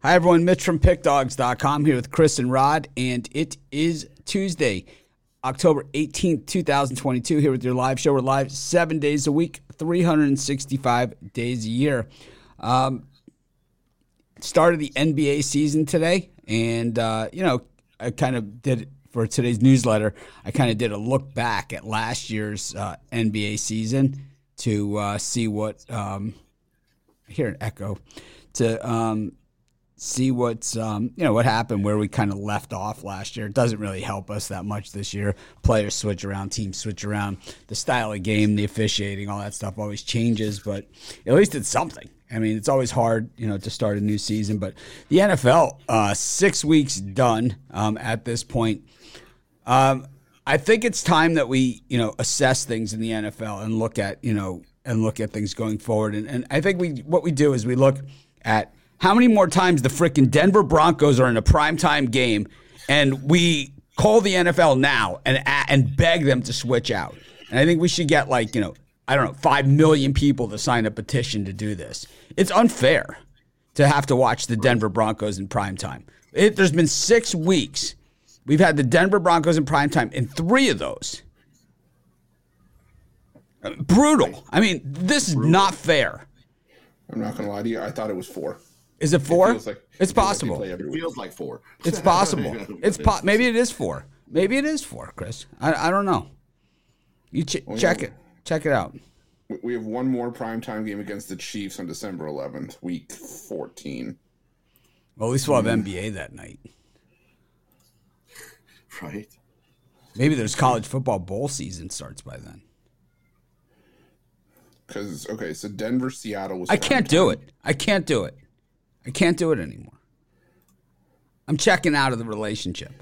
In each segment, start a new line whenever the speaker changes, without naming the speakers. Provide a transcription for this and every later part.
Hi, everyone. Mitch from PickDawgs.com here with Chris and Rod, and it is Tuesday, October 18th, 2022, here with your live show. We're live seven days a week, 365 days a year. Um, started the NBA season today, and, uh, you know, I kind of did for today's newsletter, I kind of did a look back at last year's uh, NBA season to uh, see what, um, hear an echo, to, um, see what's um, you know what happened where we kind of left off last year. It doesn't really help us that much this year. Players switch around, teams switch around, the style of game, the officiating, all that stuff always changes. But at least it's something. I mean, it's always hard, you know, to start a new season. But the NFL, uh, six weeks done um, at this point. Um, I think it's time that we, you know, assess things in the NFL and look at, you know, and look at things going forward. And, and I think we what we do is we look at how many more times the freaking Denver Broncos are in a primetime game and we call the NFL now and and beg them to switch out. And I think we should get like, you know, I don't know, 5 million people to sign a petition to do this. It's unfair to have to watch the Denver Broncos in primetime. It, there's been 6 weeks. We've had the Denver Broncos in primetime in 3 of those. Brutal. I mean, this is not fair.
I'm not gonna lie to you. I thought it was four.
Is it four?
feels like-
it's
it like
possible.
every
It feels like four.
It's possible. It's po- maybe it is four. Maybe it is four, Chris. I, I don't know. You ch- check
yeah.
it. Check it out.
We- have one more primetime game against the Chiefs on December 11th, week 14.
Well, at least we'll have mm. NBA that night.
Right.
Maybe there's college football bowl season starts by then.
Because okay, so Denver, Seattle was.
I can't do it. I can't do it. I can't do it anymore. I'm checking out of the relationship.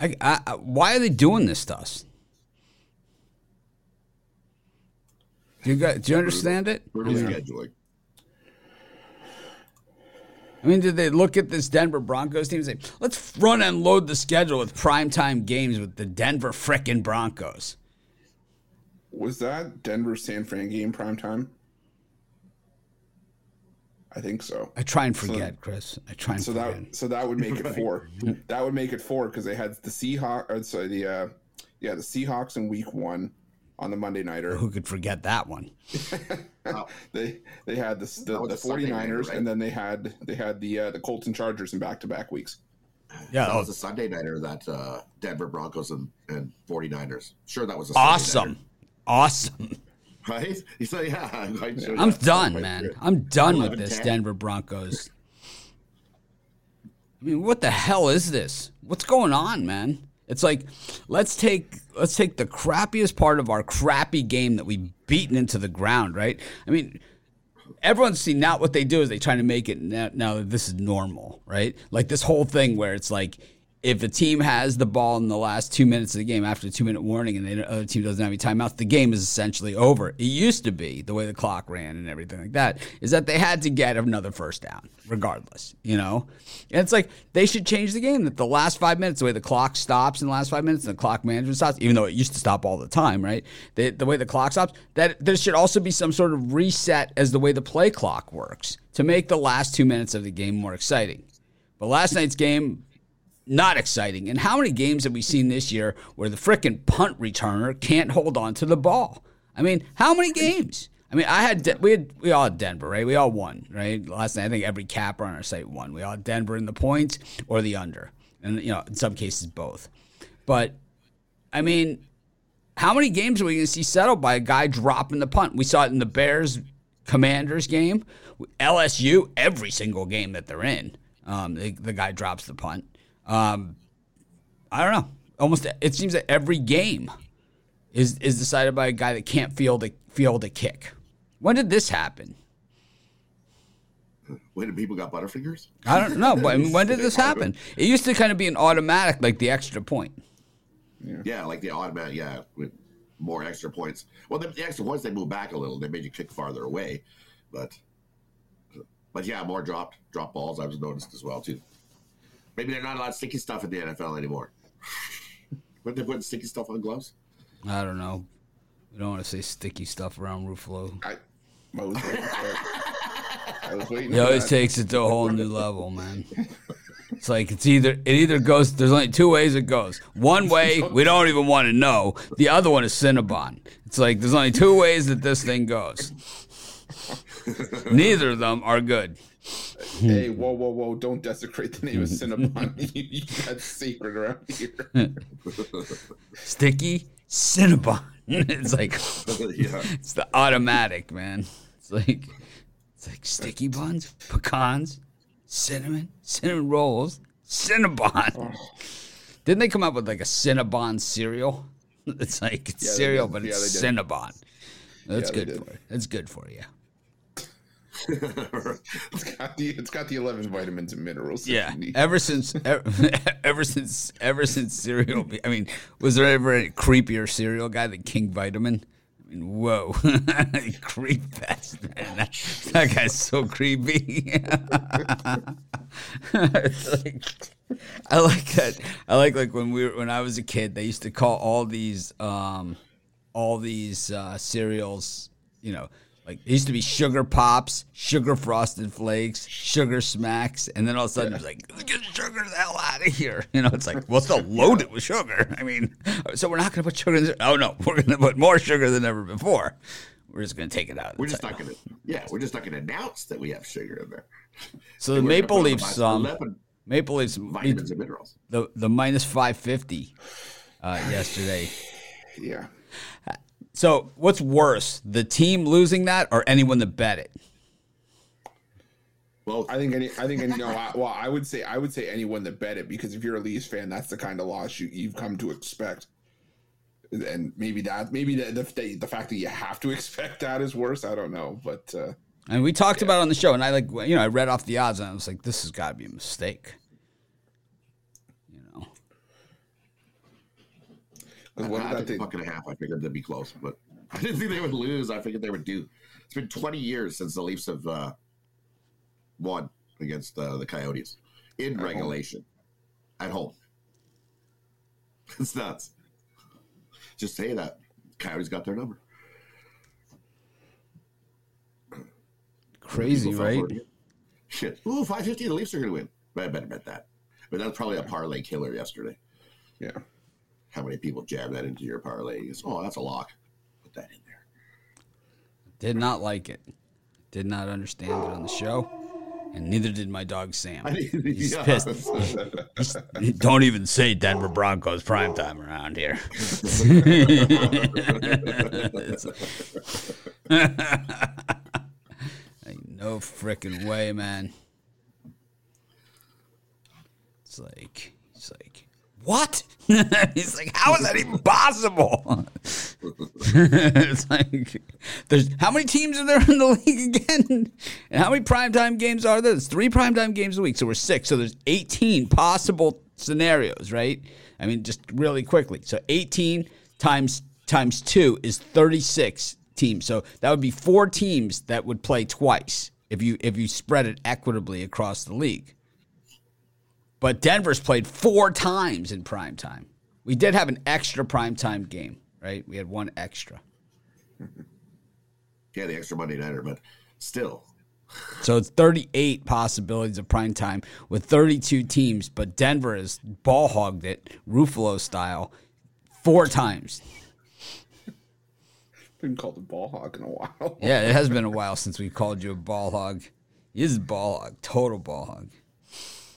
I, I, I- why are they doing this to us? Do you guys, do you understand it?
Brutal scheduling.
I mean, did they look at this Denver Broncos team and say, let's front and load the schedule with primetime games with the Denver frickin' Broncos?
Was that Denver San Fran game primetime? I think so.
I try and forget, Chris. I try and
So
forget.
that so that would make it four. That would make it four because they had the Seahawks. Or sorry, the uh, yeah the Seahawks in week one on the Monday nighter.
Who could forget that one?
They they had the the,
was
the 49ers
nighter, right?
and then they had they had the uh, the Colts and Chargers in back to back weeks.
Yeah,
That
oh,
was a Sunday nighter, that uh, Denver Broncos and, and 49ers. Sure, that was a Sunday
awesome. Awesome.
right? Say, yeah. I'm, sure
I'm done, man. I'm done with this
10.
Denver Broncos. I mean, what the hell is this? What's going on, man? It's like let's take let's take the crappiest part of our crappy game that we've beaten into the ground, right? I mean, everyone's seen now what they do is they try to make it now, now this is normal, right? Like this whole thing where it's like if a team has the ball in the last two minutes of the game after the two minute warning and the other team doesn't have any timeouts, the game is essentially over. It used to be the way the clock ran and everything like that is that they had to get another first down regardless, you know? And it's like they should change the game that the last five minutes, the way the clock stops in the last five minutes and the clock management stops, even though it used to stop all the time, right? The, the way the clock stops, that there should also be some sort of reset as the way the play clock works to make the last two minutes of the game more exciting. But last night's game, not exciting. And how many games have we seen this year where the frickin' punt returner can't hold on to the ball? I mean, how many games? I mean, I had we had we all had Denver, right? We all won, right? Last night, I think every capper on our site won. We all had Denver in the points or the under, and you know, in some cases both. But I mean, how many games are we going to see settled by a guy dropping the punt? We saw it in the Bears Commanders game, LSU every single game that they're in. Um, the, the guy drops the punt. Um, I don't know. Almost it seems that every game is is decided by a guy that can't field a field a kick. When did this happen?
When did people got butterfingers?
I don't know, but I mean, when did this happen? It used to kind of be an automatic, like the extra point.
Yeah, like the automatic, yeah, with more extra points. Well, the, the extra points, they moved back a little. They made you kick farther away. But, but yeah, more dropped drop balls. I've noticed as well, too. Maybe they're not allowed sticky stuff in the NFL anymore. When they putting sticky stuff on gloves?
I don't know. We don't want to say sticky stuff around Ruffalo.
I, I was waiting for it. I was waiting.
He
for
always
that.
takes it to a whole new level, man. It's like it's either it either goes. There's only two ways it goes. One way we don't even want to know. The other one is Cinnabon. It's like there's only two ways that this thing goes. Neither of them are good. Hmm.
Hey, whoa, whoa, whoa! Don't desecrate the name of hmm. Cinnabon. you, that's sacred around here.
Sticky Cinnabon. it's like
yeah.
it's the automatic, man. It's like it's like sticky buns, pecans, cinnamon, cinnamon rolls, Cinnabon. Oh. Didn't they come up with like a Cinnabon cereal? It's like it's
Yeah,
cereal, but
Yeah,
it's. Cinnabon. That's
Yeah,
good for you. That's good for you.
It's got the it's got the eleven vitamins and minerals.
Yeah.
you need.
Ever since, ever, ever since, ever since cereal. I mean, was there ever a creepier cereal guy than King Vitamin? I mean, whoa, creep fest, man. That, that guy's so creepy. Like- I like that. I like like when we were, when I was a kid, they used to call all these um, all these uh, cereals, you know, like it used to be sugar pops, sugar frosted flakes, sugar smacks, and then all of a sudden it's like, get sugar the hell out of here. You know, it's like, well, it's still loaded with sugar. I mean, so we're not going to put sugar in there. Oh, no, we're going to put more sugar than ever before. We're just going to take it out.
We're just
title.
not gonna. Yeah, we're just not gonna announce that we have sugar in there.
So the Maple
put
Leafs, um, Maple Leafs,
vitamins and minerals.
the the minus five fifty uh, yesterday.
Yeah.
So what's worse, the team losing that or anyone that bet it?
Well,
I think any, I think any, no. I, well, I would say I would say anyone that bet it because if you're a Leafs fan, that's the kind of loss you you've come to expect. And maybe that maybe the the, the fact that you have to expect that is worse. I don't know, but uh,
And we talked about it on the show, and I like you know I read off the odds, and I was like, this has got to be a mistake. You know,
'cause what
I,
did
I took
thing?
a fuck and a half. I figured they'd be close, but I didn't think they would lose. I figured they would do. It's been 20 years since the Leafs have uh, won against uh, the Coyotes in
home.
regulation at home. It's nuts. Just say that Coyotes got their number.
crazy, right?
Shit. Ooh, 550. The Leafs are going to win. I better bet that. But that's probably a parlay killer yesterday.
Yeah,
How many people jam that into your parlay? You oh, that's a lock. Put that in there.
Did not like it. Did not understand it on the show, and neither did my dog Sam. He's
Yeah.
pissed. Don't even say Denver Broncos primetime around here. It's like, no freaking way, man. It's like he's like, what? he's like, how is that even possible? it's like, there's how many teams are there in the league again? And how many primetime games are there? There's three primetime games a week, so we're six. So there's 18 possible scenarios, right? I mean, just really quickly. So 18 times times two is 36 teams. So that would be four teams that would play twice if you if you spread it equitably across the league. But Denver's played four times in prime time. We did have an extra primetime game, right? We had one extra.
Yeah, the extra Monday nighter, but still,
So it's 38 possibilities of prime time with 32 teams, but Denver has ball hogged it, Ruffalo style, four times.
been called a ball hog in a while.
Yeah, it has been a while since we called you a ball hog. He is a ball hog, total ball hog.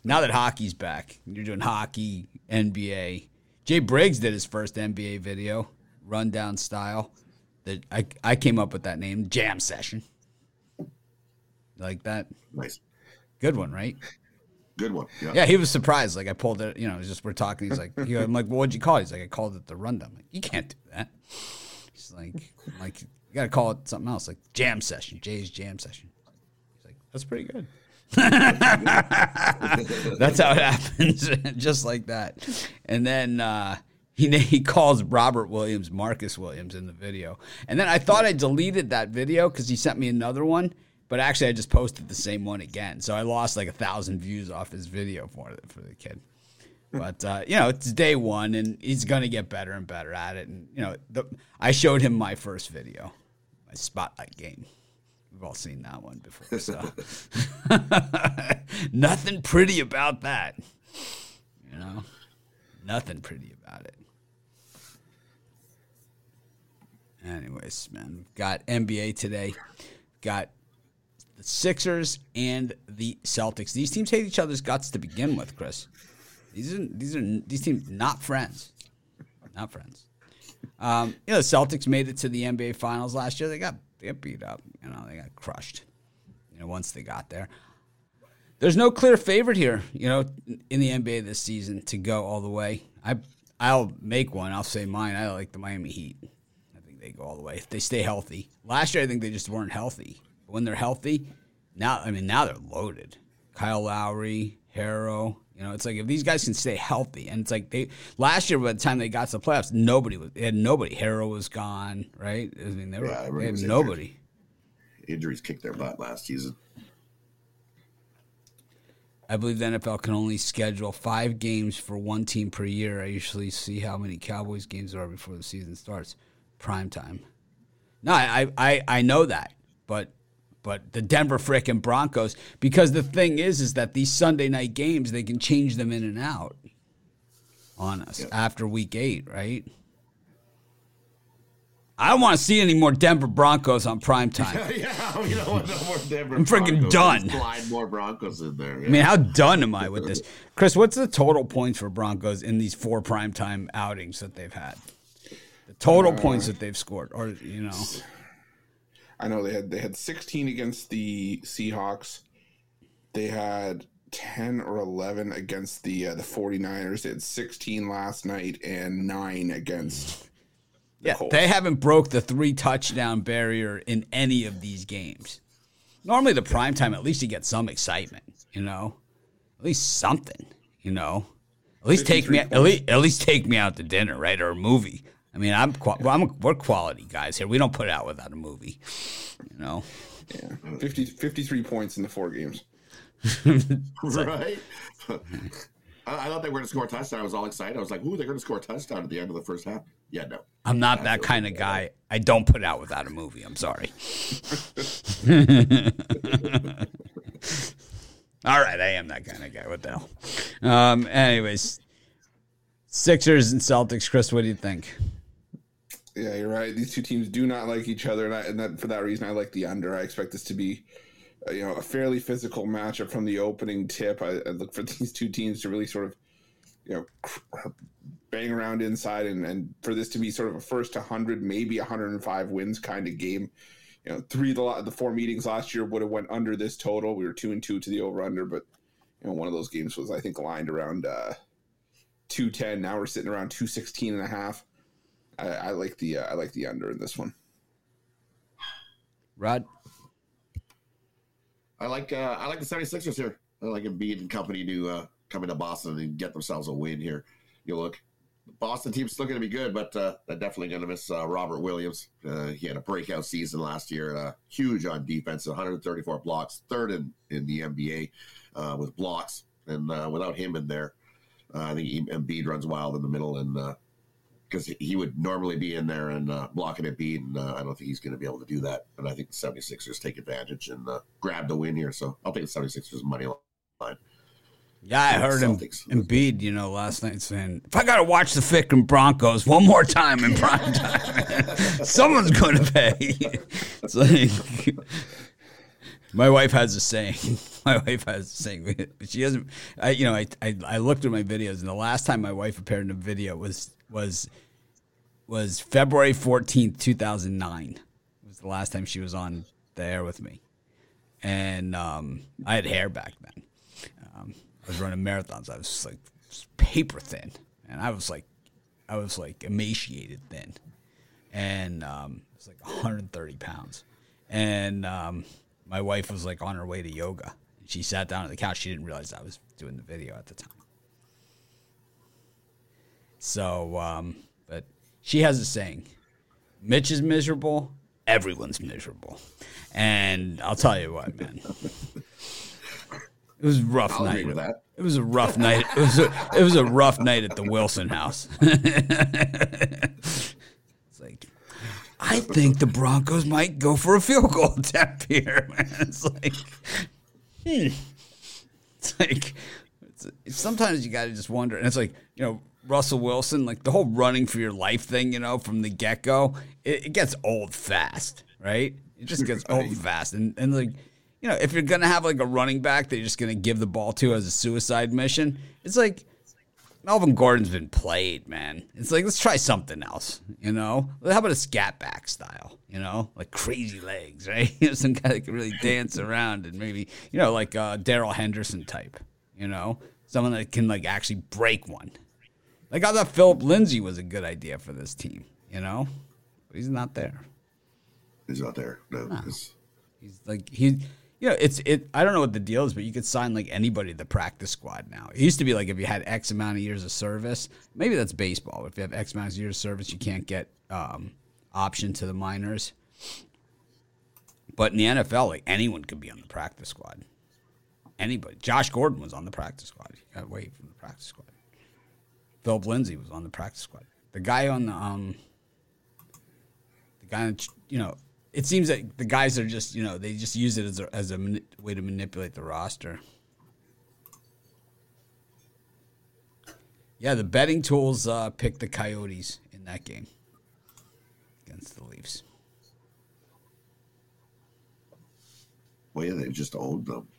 Now that hockey's back, you're doing hockey, NBA. Jay Briggs did his first NBA video, rundown style. That I I came up with that name, Jam Session. Like that,
nice.
good one, right?
Good one. Yeah.
Yeah, he was surprised. Like I pulled it, you know, just we're talking. He's like, he- I'm like, well, what'd you call it? He's like, I called it the rundown. I'm like, you can't do that. He's like, I'm like, you gotta call it something else, like jam session. Jay's jam session. He's like, that's pretty good. That's how it happens, just like that. And then uh, he he calls Robert Williams Marcus Williams in the video. And then I thought I deleted that video because he sent me another one, but actually I just posted the same one again. So I lost like a thousand views off his video for the, for the kid. But uh, you know, it's day one, and he's gonna get better and better at it. And you know, the, I showed him my first video, my spotlight game. We've all seen that one before. So nothing pretty about that. You know, nothing pretty about it. Anyways, man, got NBA today. Got the Sixers and the Celtics. These teams hate each other's guts to begin with, Chris. These are these are these teams not friends, not friends. Um, you know, the Celtics made it to the NBA Finals last year. They got they got beat up. You know, they got crushed. You know, once they got there, there's no clear favorite here. You know, in the NBA this season to go all the way. I I'll make one. I'll say mine. I like the Miami Heat. I think they go all the way if they stay healthy. Last year, I think they just weren't healthy. But when they're healthy, now I mean now they're loaded. Kyle Lowry, Herro. You know, it's like if these guys can stay healthy, and it's like they last year by the time they got to the playoffs, nobody was they had nobody. Herro was gone, right? I mean, they were
Yeah,
they had nobody.
Injuries kicked their butt last season.
I believe the NFL can only schedule five games for one team per year. I usually see how many Cowboys games there are before the season starts. Prime time. No, I, I, I know that, but but the Denver frickin' Broncos, because the thing is, is that these Sunday night games they can change them in and out on us
Yep.
after week eight, right? I don't want to see any more Denver Broncos on prime time.
yeah, we don't want no more Denver.
I'm freaking done.
Slide more Broncos in there.
I mean, how done am I with this? Chris, what's the total points for Broncos in these four primetime outings that they've had? The total uh, points that they've scored, or you know,
I know they had they had 16 against the Seahawks. They had 10 or 11 against the uh, the 49ers. They had 16 last night and 9 against
yeah,
Colts.
they haven't broke the three touchdown barrier in any of these games. Normally, the primetime at least you get some excitement, you know, at least something, you know. At least take me
53
at least, at least take me out to dinner, right, or a movie. I mean, I'm, well, I'm we're quality guys here. We don't put out without a movie, you know.
yeah, 50, 53 points in the four games.
right? I, I thought they were going to score a touchdown. I was all excited. I was like, "Ooh, they're going to score a touchdown at the end of the first half." Yeah, no.
I'm not that kind of guy. I don't put out without a movie. I'm sorry. All right, I am that kind of guy. What the hell? Um, anyways, Sixers and Celtics. Chris, what do you think?
Yeah, you're right. These two teams do not like each other, and, I, and that, for that reason, I like the under. I expect this to be, uh, you know, a fairly physical matchup from the opening tip. I, I look for these two teams to really sort of, you know, cr- bang around inside, and, and for this to be sort of a first to hundred, maybe 105 wins kind of game. You know, three of the the four meetings last year would have went under this total. We were two and two to the over under, but you know, one of those games was I think lined around uh, 210. Now we're sitting around 216 and a half. I, I like the uh, I like the under in this one.
Rod?
I like uh, I like the 76ers here. I like Embiid and company to uh, come into Boston and get themselves a win here. You look, the Boston team's still going to be good, but uh, they're definitely going to miss uh, Robert Williams. Uh, he had a breakout season last year, uh, huge on defense, 134 blocks, third in, in the NBA uh, with blocks. And uh, without him in there, uh, I think he, Embiid runs wild in the middle and because he would normally be in there and uh, blocking Embiid, and uh, I don't think he's going to be able to do that. And I think the 76ers take advantage and uh, grab the win here. So I'll take the 76ers money line.
Yeah, I heard him. Embiid, you know, last night saying, if I got to watch the frickin' Broncos one more time in prime time, someone's going to pay. it's like, my wife has a saying. My wife has a saying. She doesn't, I, you know, I, I, I looked at my videos, and the last time my wife appeared in a video was, was, was February 14th, 2009. It was the last time she was on the air with me. And um, I had hair back then. Um, I was running marathons. I was like paper thin, and I was like, I was like emaciated thin, and um, it was like 130 pounds. And um, my wife was like on her way to yoga. She sat down on the couch. She didn't realize I was doing the video at the time. So, um, but she has a saying: Mitch is miserable. Everyone's miserable. And I'll tell you what, man. It was a rough
I'll
night.
agree with that.
It was a rough night. It was a, it was a rough night at the Wilson house. it's like I think the Broncos might go for a field goal attempt here. Man. It's like, hmm. It's like, it's, sometimes you got to just wonder. And it's like, you know, Russell Wilson, like the whole running for your life thing, you know, from the get go, it, it, gets old fast, right? It just gets old fast. And, and like, you know, if you're going to have like a running back that you're just going to give the ball to as a suicide mission, it's like, Melvin Gordon's been played, man. It's like let's try something else, you know. How about a scat back style, you know, like crazy legs, right? You know, some guy that can really dance around and maybe, you know, like uh, Darrell Henderson type, you know, someone that can like actually break one. Like I thought Phillip Lindsay was a good idea for this team, you know, but he's not there.
He's not there. No, no.
he's like he you know, it's it. I don't know what the deal is, but you could sign like anybody to the practice squad now. It used to be like if you had X amount of years of service, maybe that's baseball. If you have X amount of years of service, you can't get um, option to the minors. But in the NFL, like anyone could be on the practice squad. Anybody. Josh Gordon was on the practice squad. He got away from the practice squad. Phillip Lindsay was on the practice squad. The guy on the um, the guy, you know, it seems that the guys are just you know they just use it as a, as a mani- way to manipulate the roster. Yeah, the betting tools uh, picked the Coyotes in that game against the Leafs.
Well, yeah, they just owned them.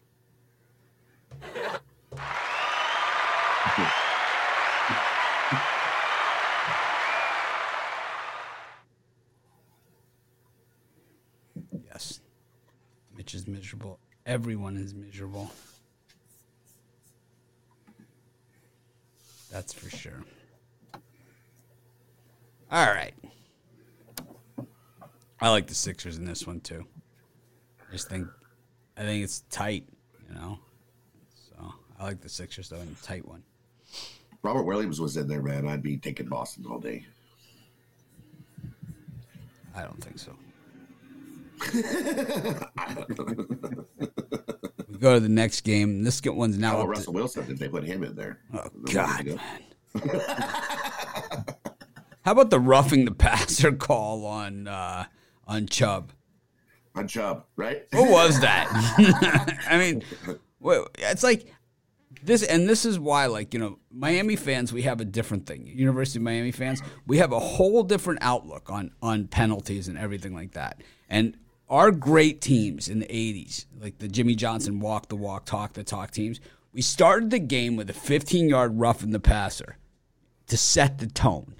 Mitch is miserable. Everyone is miserable. That's for sure. All right. I like the Sixers in this one too. I just think I think it's tight, you know. So I like the Sixers though in a tight one.
Robert Williams was in there, man. I'd be taking Boston all day.
I don't think so we go to the next game. This one's now.
Oh, Russell to, Wilson. Did they put him in there?
Oh God, man. How about the roughing the passer call on uh, on Chubb?
On Chubb, right?
What was that? I mean, it's like this, and this is why, like you know, Miami fans, we have a different thing. University of Miami fans, we have a whole different outlook on on penalties and everything like that. And our great teams in the 80s, like the Jimmy Johnson walk the walk, talk the talk teams, we started the game with a 15 yard rough in the passer to set the tone.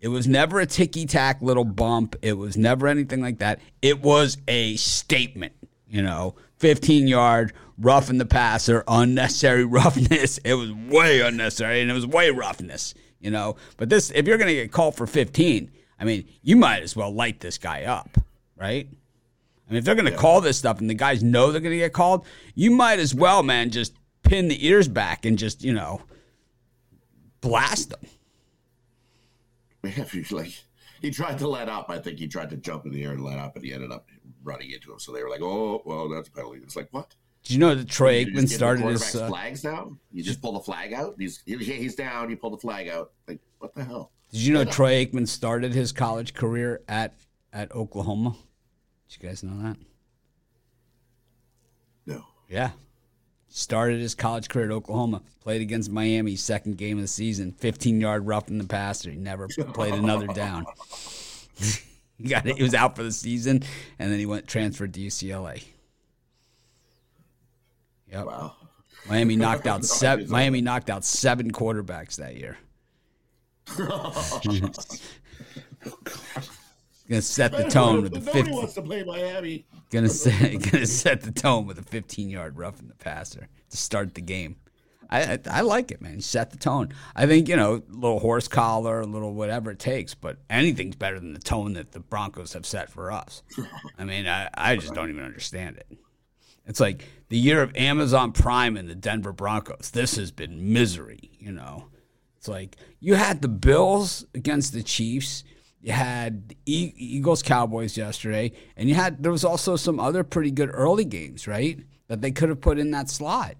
It was never a ticky tack little bump. It was never anything like that. It was a statement, you know, 15 yard rough in the passer, unnecessary roughness. It was way unnecessary and it was way roughness, you know. But this, if you're going to get called for 15, I mean, you might as well light this guy up, right? I mean, if they're going to yeah. call this stuff and the guys know they're going to get called, you might as well, man, just pin the ears back and just, you know, blast them.
Yeah, like he tried to let up. I think he tried to jump in the air and let up, and he ended up running into him. So they were like, "Oh, well, that's a penalty." It's like what?
Did you know that Troy Aikman started his
uh, flags now? You just pull the flag out. He's he's down. You pull the flag out. Like what the hell?
Did you know Troy Aikman started his college career at at Oklahoma? Did you guys know that?
No.
Yeah. Started his college career at Oklahoma. Played against Miami, second game of the season. 15 yard rough in the passer. He never played another down. he got it. He was out for the season, and then he went transferred to UCLA. Yep. Wow. Miami knocked out seven. Miami knocked out seven quarterbacks that year. Gonna set the tone with the 50.
wants to play Miami.
Gonna set, gonna set the tone with a 15 yard rough in the passer to start the game. I, I, I like it, man. Set the tone. I think you know, a little horse collar, a little whatever it takes, but anything's better than the tone that the Broncos have set for us. I mean, I, I just don't even understand it. It's like the year of Amazon Prime and the Denver Broncos. This has been misery, you know. It's like you had the Bills against the Chiefs you had Eagles Cowboys yesterday, and you had there was also some other pretty good early games, right? That they could have put in that slot.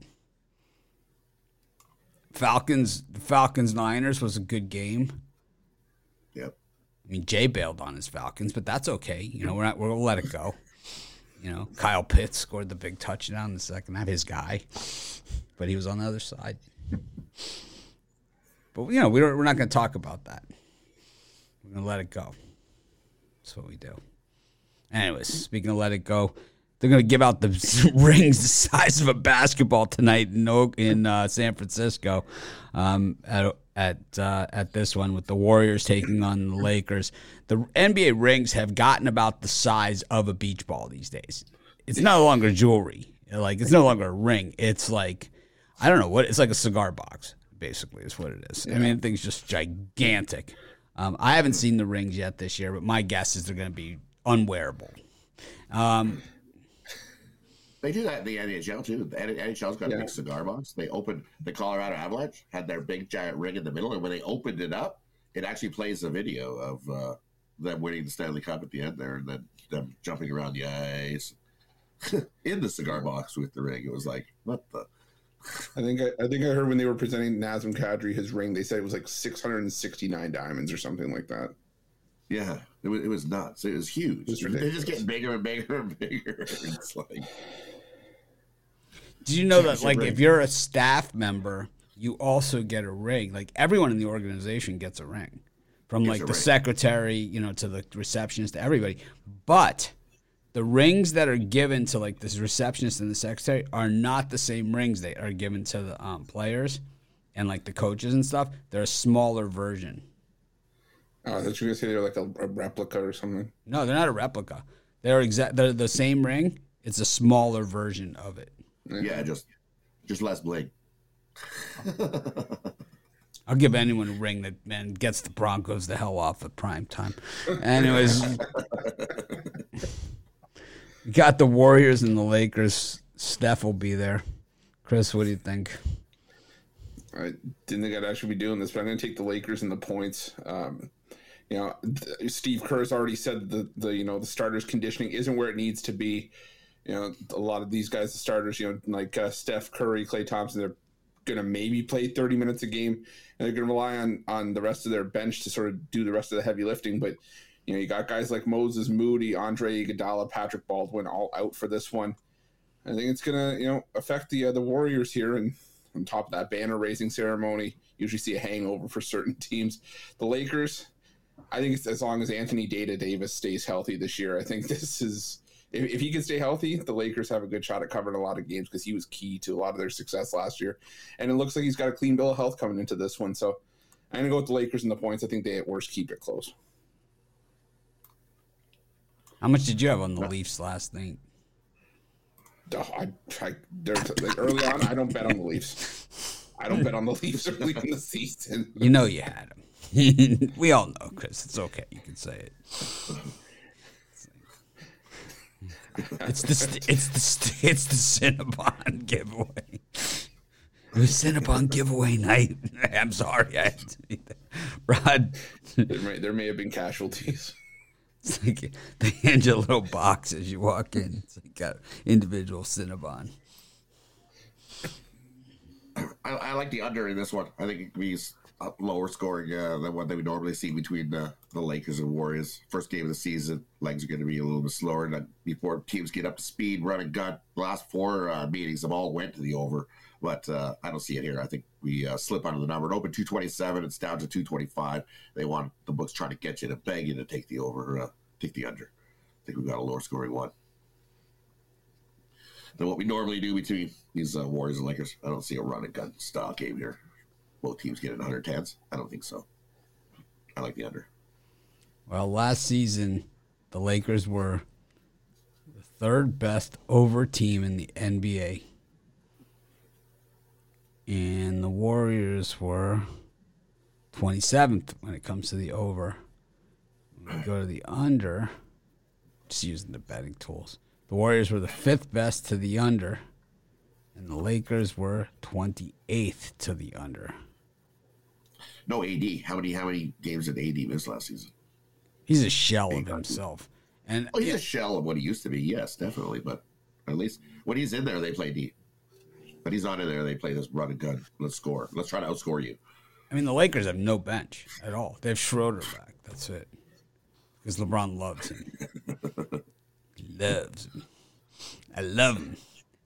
Falcons Falcons Niners was a good game.
Yep.
I mean, Jay bailed on his Falcons, but that's okay. You know, we're not, we'll let it go. You know, Kyle Pitts scored the big touchdown in the second half, his guy, but he was on the other side. But you know, we don't, we're not going to talk about that. To let it go. That's what we do. Anyways, speaking of let it go, they're to give out the rings the size of a basketball tonight in in uh, San Francisco um, at at uh, at this one with the Warriors taking on the Lakers. The NBA rings have gotten about the size of a beach ball these days. It's no longer jewelry. Like it's no longer a ring. It's like I don't know what it's like a cigar box. Basically, is what it is. I mean, the thing's just gigantic. Um, I haven't seen the rings yet this year, but my guess is they're going to be unwearable. Um,
they do that in the NHL too. The NHL's got yeah. a big cigar box. They opened the Colorado Avalanche had their big giant ring in the middle, and when they opened it up, it actually plays a video of uh, them winning the Stanley Cup at the end there, and then them jumping around the ice in the cigar box with the ring. It was like what the.
I think I, I, think I heard when they were presenting Nazem Kadri his ring, they said it was like 669 diamonds or something like that.
Yeah, it was, it was nuts. It was huge. It was They're just getting bigger and bigger and bigger. It's like.
Do you know that, like, if you're a staff member, you also get a ring? Like, everyone in the organization gets a ring, from like the ring. secretary, you know, to the receptionist, to everybody. But the rings that are given to like the receptionist and the secretary are not the same rings they are given to the um, players and like the coaches and stuff. They're a smaller version.
Oh, I thought you were gonna say they're like a, a, replica or something.
No, they're not a replica. They're exact. They're the same ring. It's a smaller version of it.
Yeah, just just less bling.
I'll give anyone a ring that man gets the Broncos the hell off at prime time. Anyways, got the Warriors and the Lakers. Steph will be there. Chris, what do you think?
I didn't think I'd actually be doing this, but I'm going to take the Lakers and the points. Um, you know, Steve Kerr's already said the the you know the starters conditioning isn't where it needs to be. You know, a lot of these guys, the starters, you know, like uh, Steph Curry, Klay Thompson, they're gonna maybe play 30 minutes a game, and they're gonna rely on on the rest of their bench to sort of do the rest of the heavy lifting. But you know, you got guys like Moses Moody, Andre Iguodala, Patrick Baldwin all out for this one. I think it's gonna you know affect the uh, the Warriors here, and on top of that banner raising ceremony, usually see a hangover for certain teams. The Lakers I think it's as long as Anthony Data Davis stays healthy this year, I think this is if, if, he can stay healthy, the Lakers have a good shot at covering a lot of games because he was key to a lot of their success last year. And it looks like he's got a clean bill of health coming into this one. So I'm gonna go with the Lakers and the points. I think they at worst keep it close.
How much did you have on the Leafs last night?
Oh, I, I like early on, I don't bet on the Leafs. I don't bet on the Leafs early in the season.
You know you had them. we all know, Chris. It's okay. You can say it. It's the it's the it's the Cinnabon giveaway. It was Cinnabon giveaway night. I'm sorry, I had to. Rod.
There may, there may have been casualties.
It's like they hand you a little box as you walk in. It's like got individual Cinnabon.
I, I, like the under in this one. I think it means lower scoring uh, than what they would normally see between the, the Lakers and Warriors. First game of the season, legs are going to be a little bit slower. And before teams get up to speed, run and gun, last four uh, meetings have all went to the over. But uh, I don't see it here. I think we uh, slip under the number. It opened 227. It's down to 225. They want the books trying to get you to beg you to take the over, uh, take the under. I think we've got a lower scoring one than what we normally do between these uh, Warriors and Lakers. I don't see a run and gun style game here both teams get in 110s? I don't think so. I like the under.
Well, last season, the Lakers were the third best over team in the NBA. And the Warriors were 27th when it comes to the over. Go to the under, just using the betting tools. The Warriors were the fifth best to the under, and the Lakers were 28th to the under.
No AD. How many how many games did AD miss last season?
He's a shell of himself. And
oh, he's yeah. a shell of what he used to be. Yes, definitely. But at least when he's in there, they play D. But he's not in there. They play this run and gun. Let's score. Let's try to outscore you.
I mean, the Lakers have no bench at all. They have Schroeder back. That's it. Because LeBron loves him. loves him. I love him.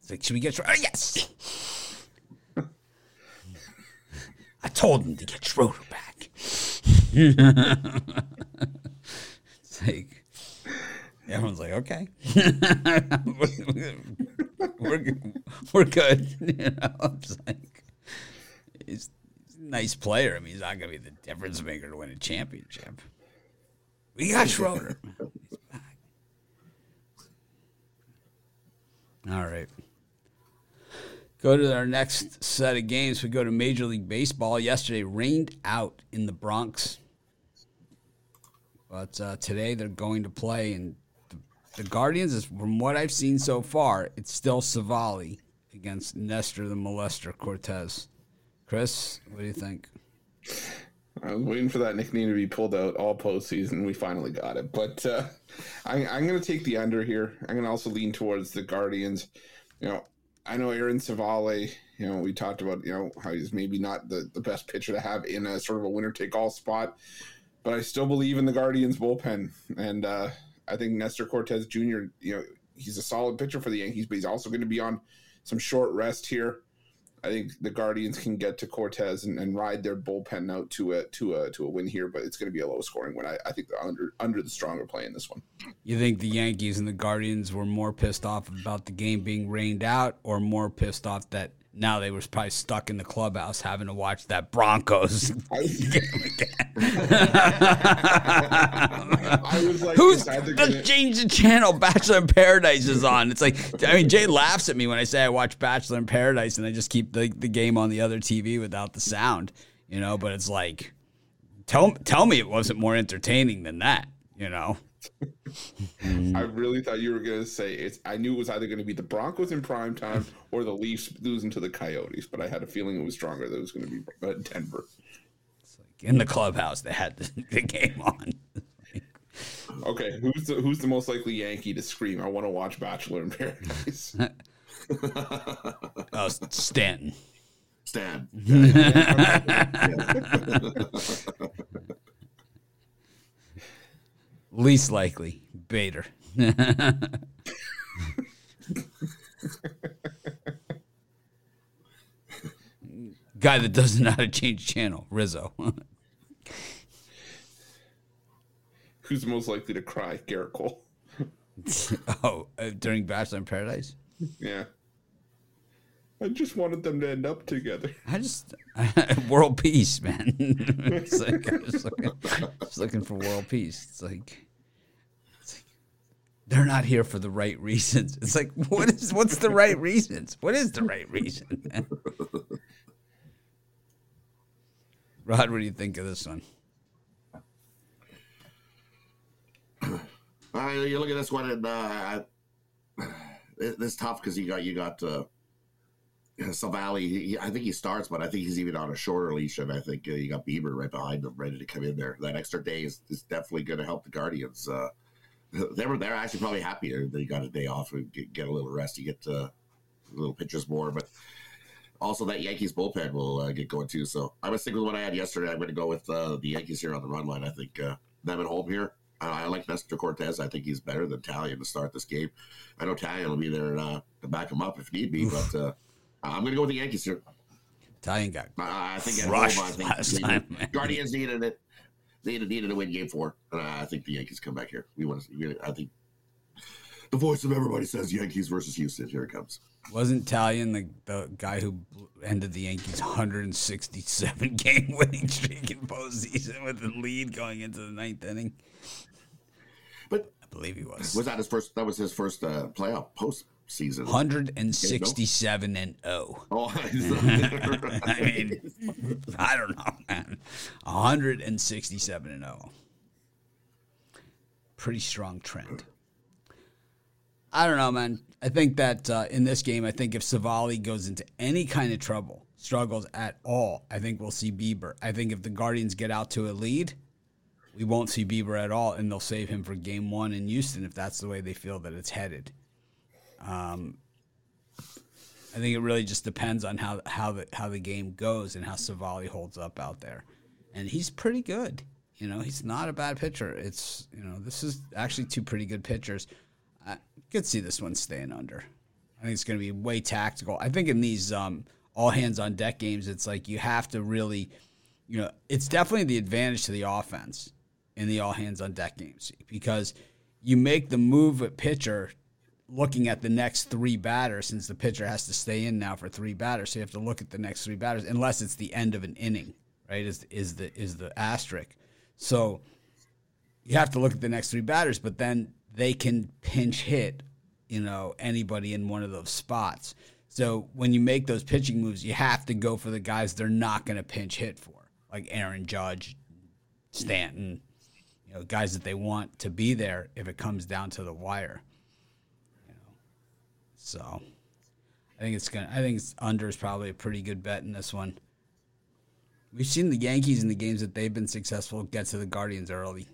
It's like, should we get Schroeder? Oh, yes. I told him to get Schroeder back. it's like everyone's like, okay, we're we're good. You know, it's like he's, he's a nice player. I mean, he's not going to be the difference maker to win a championship. We got Schroeder. All right. Go to our next set of games. We go to Major League Baseball. Yesterday rained out in the Bronx, but uh, today they're going to play. And the, Guardians, is from what I've seen so far, it's still Civale against Nestor the Molester Cortes. Chris, what do you think?
I was waiting for that nickname to be pulled out all postseason. We finally got it, but uh, I, I'm going to take the under here. I'm going to also lean towards the Guardians. You know, I know Aaron Civale. You know, we talked about you know how he's maybe not the, the best pitcher to have in a sort of a winner take all spot, but I still believe in the Guardians bullpen, and uh, I think Nestor Cortes Jr. You know, he's a solid pitcher for the Yankees, but he's also going to be on some short rest here. I think the Guardians can get to Cortes and, and, ride their bullpen out to a to a to a win here, but it's going to be a low scoring win. I, I think under under the stronger play in this one.
You think the Yankees and the Guardians were more pissed off about the game being rained out, or more pissed off that now they were probably stuck in the clubhouse having to watch that Broncos game again. Like, Who's let's change the channel? Bachelor in Paradise is on. It's like I mean, Jay laughs at me when I say I watch Bachelor in Paradise and I just keep the, the game on the other TV without the sound, you know. But it's like, tell tell me it wasn't more entertaining than that, you know.
I really thought you were going to say it's. I knew it was either going to be the Broncos in prime time or the Leafs losing to the Coyotes, but I had a feeling it was stronger that it was going to be uh, Denver.
Like in the clubhouse, they had the, the game on.
okay, who's the who's the most likely Yankee to scream? I want to watch Bachelor in Paradise.
oh, Stanton.
Stan.
Least likely, Bader. Guy that doesn't know how to change channel, Rizzo.
Who's most likely to cry? Gerrit Cole.
oh, uh, during Bachelor in Paradise?
Yeah. I just wanted them to end up together.
I just world peace, man. it's like I'm just looking, just looking for world peace. It's like they're not here for the right reasons. It's like, what is what's the right reasons? What is the right reason? Rod, what do you think of this one?
Uh, you look at this one, and uh, it's tough because you got you got uh, Civale. I think he starts, but I think he's even on a shorter leash, and I think uh, you got Bieber right behind him, ready to come in there. That extra day is, is definitely going to help the Guardians. Uh, they were they're actually probably happier they got a day off and get, get a little rest. You get uh, little pitches more, but also that Yankees bullpen will uh, get going too. So I was thinking with what I had yesterday. I'm going to go with uh, the Yankees here on the run line. I think uh, them at home here. I like Nestor Cortes. I think he's better than Taillon to start this game. I know Taillon will be there uh, to back him up if need be, but uh, I'm going to go with the Yankees here.
Taillon got
I think at home, I think last time, Guardians needed it they needed to win game four. And I think the Yankees come back here. We want to, I think the voice of everybody says Yankees versus Houston. Here it comes.
Wasn't Taillon the, the guy who ended the Yankees' 167 game winning streak in postseason with the lead going into the ninth inning?
But
I believe he was.
Was that his first? That was his first uh, playoff post season.
167 and 0. Oh, I mean, I don't know, man. 167 and 0. Pretty strong trend. I don't know, man. I think that uh, in this game, I think if Civale goes into any kind of trouble, struggles at all, I think we'll see Bieber. I think if the Guardians get out to a lead, we won't see Bieber at all, and they'll save him for game one in Houston if that's the way they feel that it's headed. Um, I think it really just depends on how how the how the game goes and how Civale holds up out there, and he's pretty good. You know, he's not a bad pitcher. It's you know, this is actually two pretty good pitchers. I could see this one staying under. I think it's going to be way tactical. I think in these um, all hands on deck games, it's like you have to really, you know, it's definitely the advantage to the offense in the all hands on deck games because you make the move at pitcher looking at the next three batters since the pitcher has to stay in now for three batters. So you have to look at the next three batters unless it's the end of an inning, right? Is is the is the asterisk. So you have to look at the next three batters, but then they can pinch hit, you know, anybody in one of those spots. So when you make those pitching moves, you have to go for the guys they're not going to pinch hit for, like Aaron Judge, Stanton, you know, guys that they want to be there if it comes down to the wire. So I think it's gonna. I think it's under is probably a pretty good bet in this one. We've seen the Yankees in the games that they've been successful get to the Guardians early.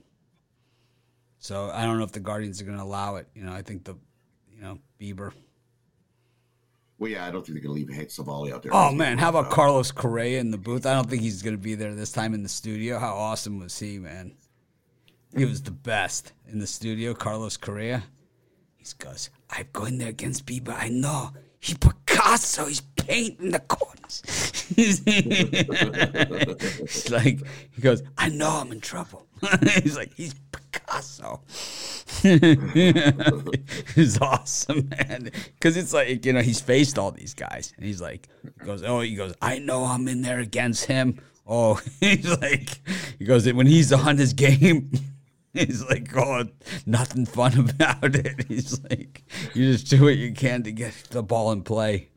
So I don't know if the Guardians are going to allow it. You know, I think the, you know, Bieber.
Well, yeah, I don't think they're going to leave Hank Civale out there.
Oh man, how about Carlos Correa in the booth? I don't think he's going to be there this time in the studio. How awesome was he, man? He was the best in the studio. Carlos Correa. He goes, I'm going there against Bieber. I know. He Picasso. He's painting the corners. he's like he goes, I know I'm in trouble. he's like, he's Picasso. he's awesome, man. Because it's like you know he's faced all these guys, and he's like, he goes, oh, he goes, I know I'm in there against him. Oh, he's like, he goes when he's on his game. He's like, oh, nothing fun about it. He's like, you just do what you can to get the ball in play.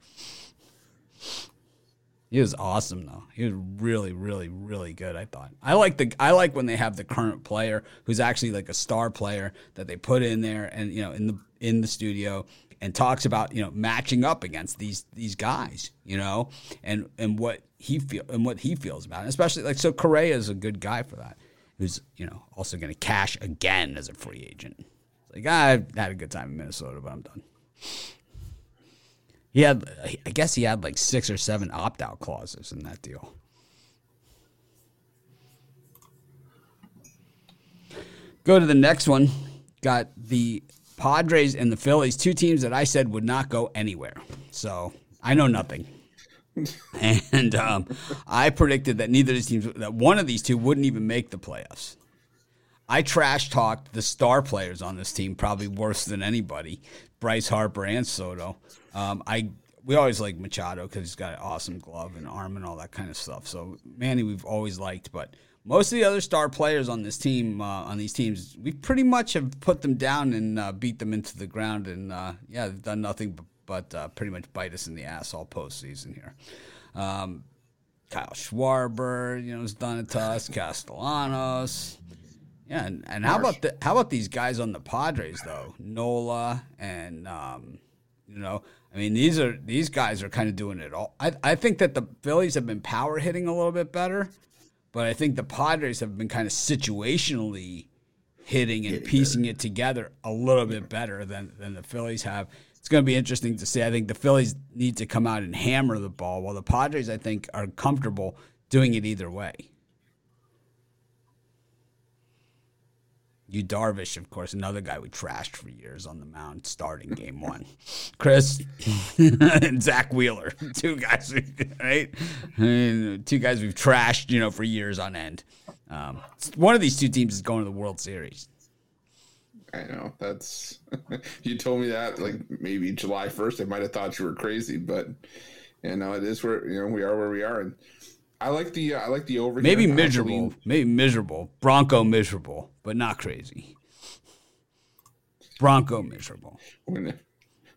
He was awesome though. He was really, really, really good. I thought. I like the. I like when they have the current player who's actually like a star player that they put in there and you know in the in the studio and talks about you know matching up against these these guys. You know and and what he feel and what he feels about it. Especially like so Correa is a good guy for that who's you know also going to cash again as a free agent. It's like ah, I had a good time in Minnesota, but I'm done. He had, I guess he had like six or seven opt out clauses in that deal. Go to the next one. Got the Padres and the Phillies, two teams that I said would not go anywhere. So I know nothing. And um, I predicted that neither of these teams, that one of these two wouldn't even make the playoffs. I trash talked the star players on this team probably worse than anybody, Bryce Harper and Soto. Um, I we always like Machado because he's got an awesome glove and arm and all that kind of stuff. So Manny, we've always liked, but most of the other star players on this team, uh, on these teams, we pretty much have put them down and uh, beat them into the ground, and uh, yeah, they've done nothing but but uh, pretty much bite us in the ass all postseason here. Um, Kyle Schwarber, you know, has done it to us. Castellanos, yeah, and, and how about the how about these guys on the Padres though? Nola and um, you know, I mean these are these guys are kind of doing it all. I I think that the Phillies have been power hitting a little bit better, but I think the Padres have been kind of situationally hitting and piecing it together a little bit better than than the Phillies have it's going to be interesting to see. I think the Phillies need to come out and hammer the ball, while the Padres, I think, are comfortable doing it either way. Yu Darvish, of course, another guy we trashed for years on the mound starting game one. Chris and Zack Wheeler, two guys, right? I mean, two guys we've trashed, you know, for years on end. Um, one of these two teams is going to the World Series.
I know that's you told me that like maybe July first. I might have thought you were crazy, but you know it is where you know we are where we are, and I like the uh, I like the over.
Maybe miserable, maybe miserable. Bronco miserable, but not crazy. Bronco miserable.
We're, ne-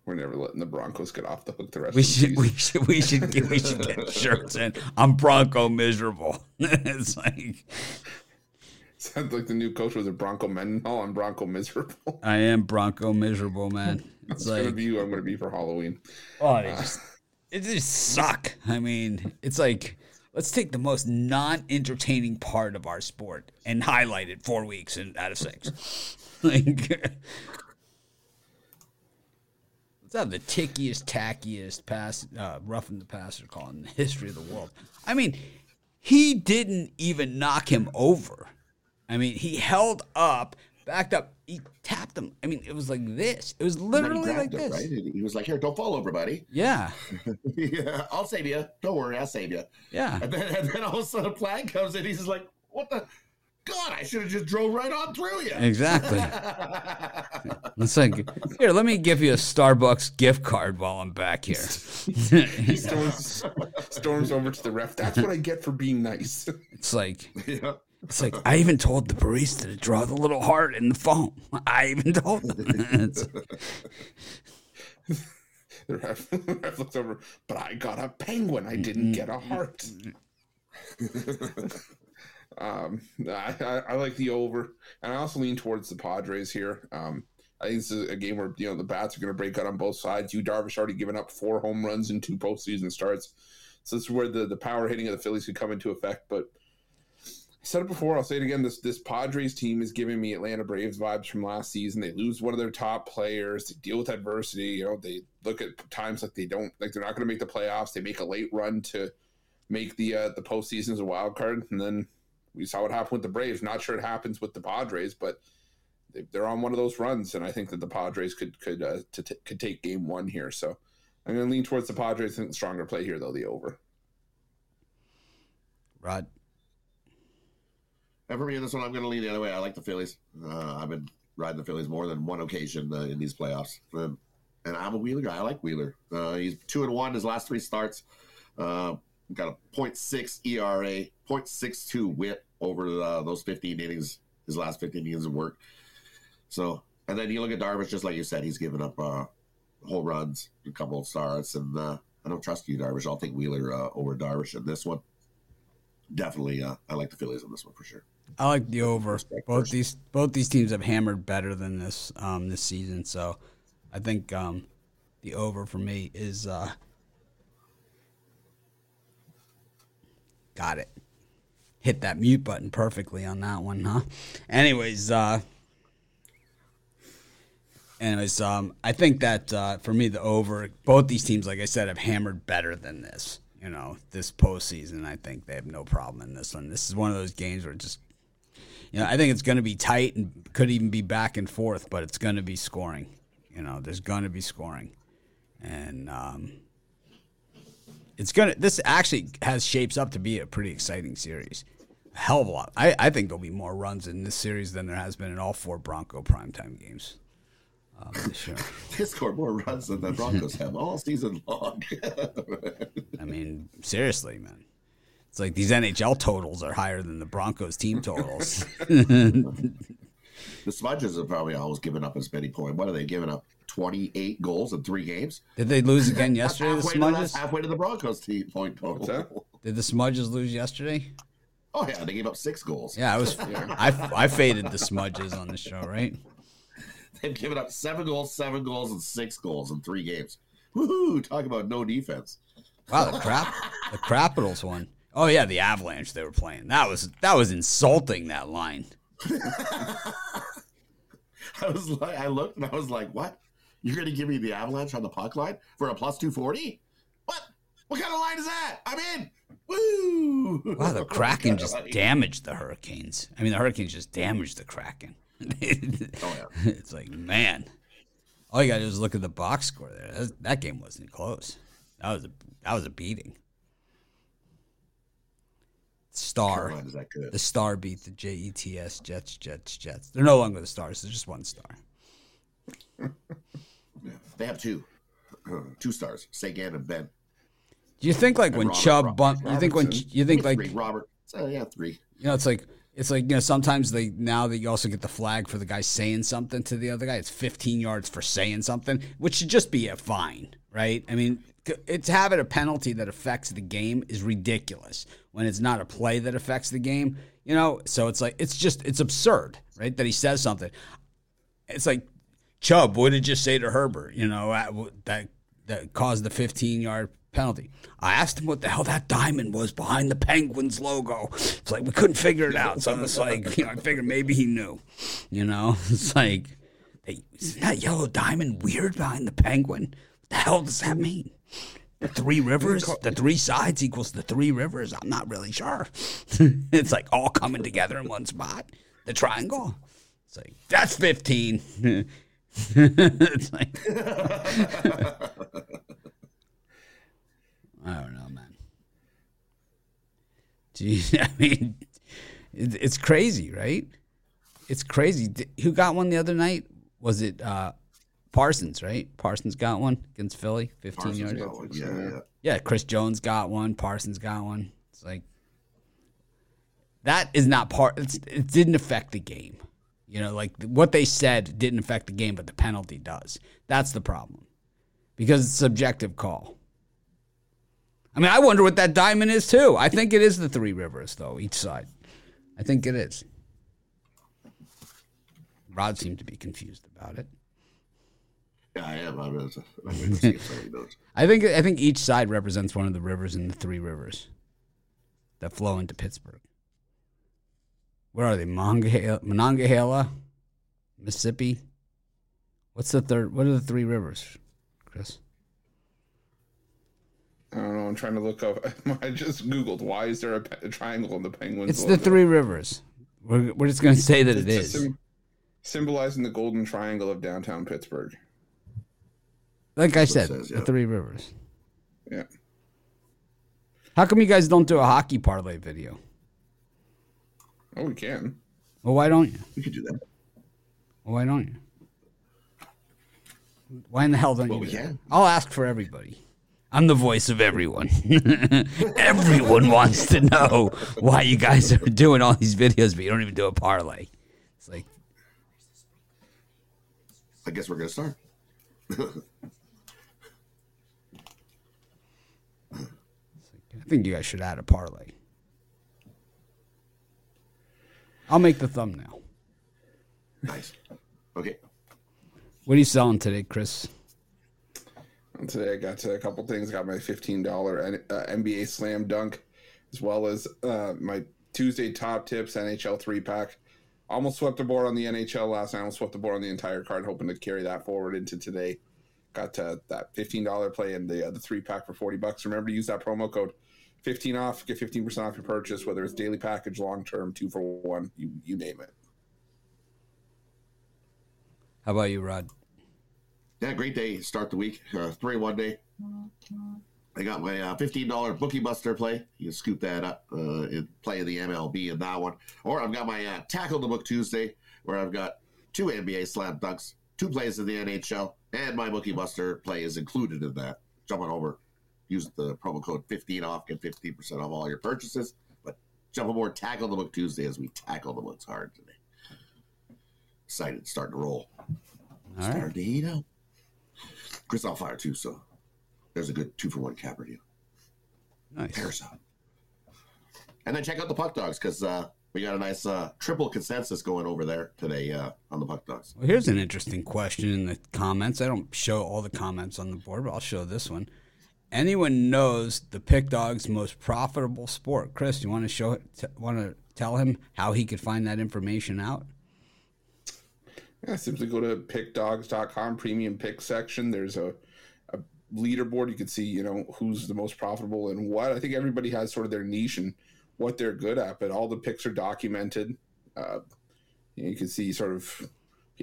we're never letting the Broncos get off the hook. The rest
we should we should we should get, we should get shirts in. I'm Bronco miserable. it's like
Sounds like the new coach was a Bronco Mendenhall. I'm Bronco miserable.
I am Bronco miserable, man. It's like
gonna be you. I'm gonna be for Halloween.
Oh, it, uh, just, it just suck. I mean, it's like let's take the most non-entertaining part of our sport and highlight it four weeks and out of six. like, let's have the tickiest, tackiest pass, uh, roughing the passer call in the history of the world. I mean, he didn't even knock him over. I mean, he held up, backed up, he tapped him. I mean, it was like this. It was
And then he
literally like this.
right? He was like, "Here, don't fall over, buddy.
Yeah,
yeah, I'll save you. Don't worry, I'll save you."
yeah.
And then, and then all of a sudden, a flag comes in. He's like, "What the? God, I should have just drove right on through you."
Exactly. It's like, here, let me give you a Starbucks gift card while I'm back here.
He storms, storms over to the ref. That's what I get for being nice.
it's like,
yeah.
It's like I even told the barista to draw the little heart in the foam. I even told them. It's-
The ref, the ref looks over, but I got a penguin. I didn't get a heart. um, I, I, I like the over, and I also lean towards the Padres here. Um, I think this is a game where you know the bats are going to break out on both sides. Yu Darvish already given up four home runs in two postseason starts, so this is where the, the power hitting of the Phillies could come into effect. But I said it before, I'll say it again. This this Padres team is giving me Atlanta Braves vibes from last season. They lose one of their top players. They deal with adversity. You know, they look at times like they don't like they're not going to make the playoffs. They make a late run to make the uh, the postseason as a wild card, and then we saw what happened with the Braves. Not sure it happens with the Padres, but they, they're on one of those runs, and I think that the Padres could could uh, to t- could take game one here. So I'm going to lean towards the Padres. I think stronger play here though, the over.
Rod,
And for me, in this one, I'm going to lean the other way. I like the Phillies. Uh, I've been riding the Phillies more than one occasion uh, in these playoffs. And I'm a Wheeler guy. I like Wheeler. Uh, he's two and one his last three starts. Uh, got a .6 ERA, .62 WHIP over uh, those 15 innings. His last 15 innings of work. So, and then you look at Darvish, just like you said, he's given up uh, home runs, a couple of starts, and I don't trust you, Darvish. I'll take Wheeler over Darvish in this one. Definitely, uh, I like the Phillies in this one for sure.
I like the over. Both these both these teams have hammered better than this um, this season, so I think um, the over for me is uh, got it. Hit that mute button perfectly on that one, huh? Anyways, uh, anyways, um, I think that uh, for me the over. Both these teams, like I said, have hammered better than this. You know, this postseason, I think they have no problem in this one. This is one of those games where just you know, I think it's going to be tight and could even be back and forth, but it's going to be scoring. You know, there's going to be scoring, and um, it's gonna. This actually has shapes up to be a pretty exciting series. A hell of a lot. I, I think there'll be more runs in this series than there has been in all four Bronco primetime games. Um, this year.
They scored more runs than the Broncos have all season long.
I mean, seriously, man. It's like these NHL totals are higher than the Broncos team totals.
the Smudges have probably always given up as many points. What are they giving up? 28 goals in three games?
Did they lose again yesterday? The
halfway, to the,
Smudges?
halfway to the Broncos team point total.
Did the Smudges lose yesterday?
Oh, yeah, they gave up six goals.
Yeah, I was. I, I faded the Smudges on the show, right?
They've given up seven goals, seven goals, and six goals in three games. Woohoo! Talk about no defense.
Wow, the crap, the Capitals won. Oh yeah, the Avalanche they were playing. That was that was insulting. That line.
I was like, I looked and I was like, what? You're going to give me the Avalanche on the puck line for a plus 240? What? What kind of line is that? I'm in. Woo!
Wow, the oh Kraken just damaged the Hurricanes. I mean, the Hurricanes just damaged the Kraken.
Oh, yeah.
It's like man, all you got to do is look at the box score there. That, that game wasn't close. That was a that was a beating. Star.
Line is that good?
The Star beat the Jets, Jets, Jets, Jets. They're no longer the Stars. They're just one star.
They have two. Two stars. Seguin and Benn.
Do you think like
And
when
Robert-
Chubb
Robert-
bump? You think when you think like
three. Robert. So, yeah, three.
you know it's like it's like you know sometimes they now that you also get the flag for the guy saying something to the other guy. It's 15 yards for saying something, which should just be a fine, right? I mean, it's having a penalty that affects the game is ridiculous when it's not a play that affects the game. You know, so it's like it's just it's absurd, right? That he says something. It's like Chubb, what did you say to Herbert? You know that that caused the 15 yard penalty. I asked him what the hell that diamond was behind the Penguins logo. It's like we couldn't figure it out. So it's like you know, I figured maybe he knew. You know, it's like, isn't that yellow diamond weird behind the Penguin? What the hell does that mean? The three rivers, the three sides equals the three rivers. I'm not really sure. it's like all coming together in one spot. the triangle. It's like that's fifteen. it's like I don't know, man. Geez, I mean, it, it's crazy, right? It's crazy. Who got one the other night? Was it uh, Parsons? Right? Parsons got one against Philly, fifteen
Parsons
yards.
one. Yeah, yeah.
Yeah, Chris Jones got one. Parsons got one. It's like that is not part. It's, it didn't affect the game. You know, like what they said didn't affect the game, but the penalty does. That's the problem because it's subjective call. I mean, I wonder what that diamond is too. I think it is the three rivers, though, each side. I think it is. Rod seemed to be confused about it.
Yeah, I am. I'm going to see if.
I think I think each side represents one of the rivers in the three rivers that flow into Pittsburgh. Where are they? Monongahela, Monongahela, Mississippi. What's the third? What are the three rivers, Chris?
I don't know. I'm trying to look up. I just googled why is there a, pe- a triangle in the Penguins?
It's the three rivers. We're, we're just going to say that it
It's a
is.
sym- symbolizing the golden triangle of downtown Pittsburgh.
Like I said,
says,
the three rivers.
Yeah.
How come you guys don't do a hockey parlay video?
Oh, we can.
Well, why don't you?
We could do that.
Well, why don't you? Why in the hell don't
Well,
you?
we
do that?
can.
I'll ask for everybody. I'm the voice of everyone. everyone wants to know why you guys are doing all these videos, but you don't even do a parlay. It's like,
I guess we're going to start.
I think you guys should add a parlay. I'll make the thumbnail.
Nice. Okay.
What are you selling today, Chris?
Today I got to a couple things. Got my fifteen dollar uh, NBA Slam Dunk, as well as uh, my Tuesday Top Tips NHL three pack. Almost swept the board on the NHL last night. Almost swept the board on the entire card, hoping to carry that forward into today. Got uh, that fifteen dollar play and the uh, the three pack for forty bucks. Remember to use that promo code fifteen off. Get fifteen percent off your purchase, whether it's daily package, long term, two for one, you you name it.
How about you, Rod?
Yeah, great day. Start the week. Uh, three one day. I got my uh, fifteen dollar bookie buster play. You can scoop that up uh, and play the MLB in that one. Or I've got my uh, tackle the book Tuesday, where I've got two NBA slam dunks, two plays in the NHL, and my bookie buster play is included in that. Jump on over, use the promo code fifteen off, get fifteen percent off all your purchases. But jump aboard tackle the book Tuesday as we tackle the books hard today. Excited, starting to roll,
All right.
starting to heat up. Chris on fire too, so there's a good two for one capper deal.
Nice.
Pairs up. And then check out the puck dogs because uh, we got a nice uh, triple consensus going over there today uh, on the puck dogs.
Well, here's an interesting question in the comments. I don't show all the comments on the board, but I'll show this one. Anyone knows the pick dog's most profitable sport? Chris, you want to show it? T- want to tell him how he could find that information out?
Yeah, simply go to PickDawgs.com premium pick section. There's a, a leaderboard. You can see, you know, who's the most profitable and what. I think everybody has sort of their niche and what they're good at, but all the picks are documented. Uh, you can see sort of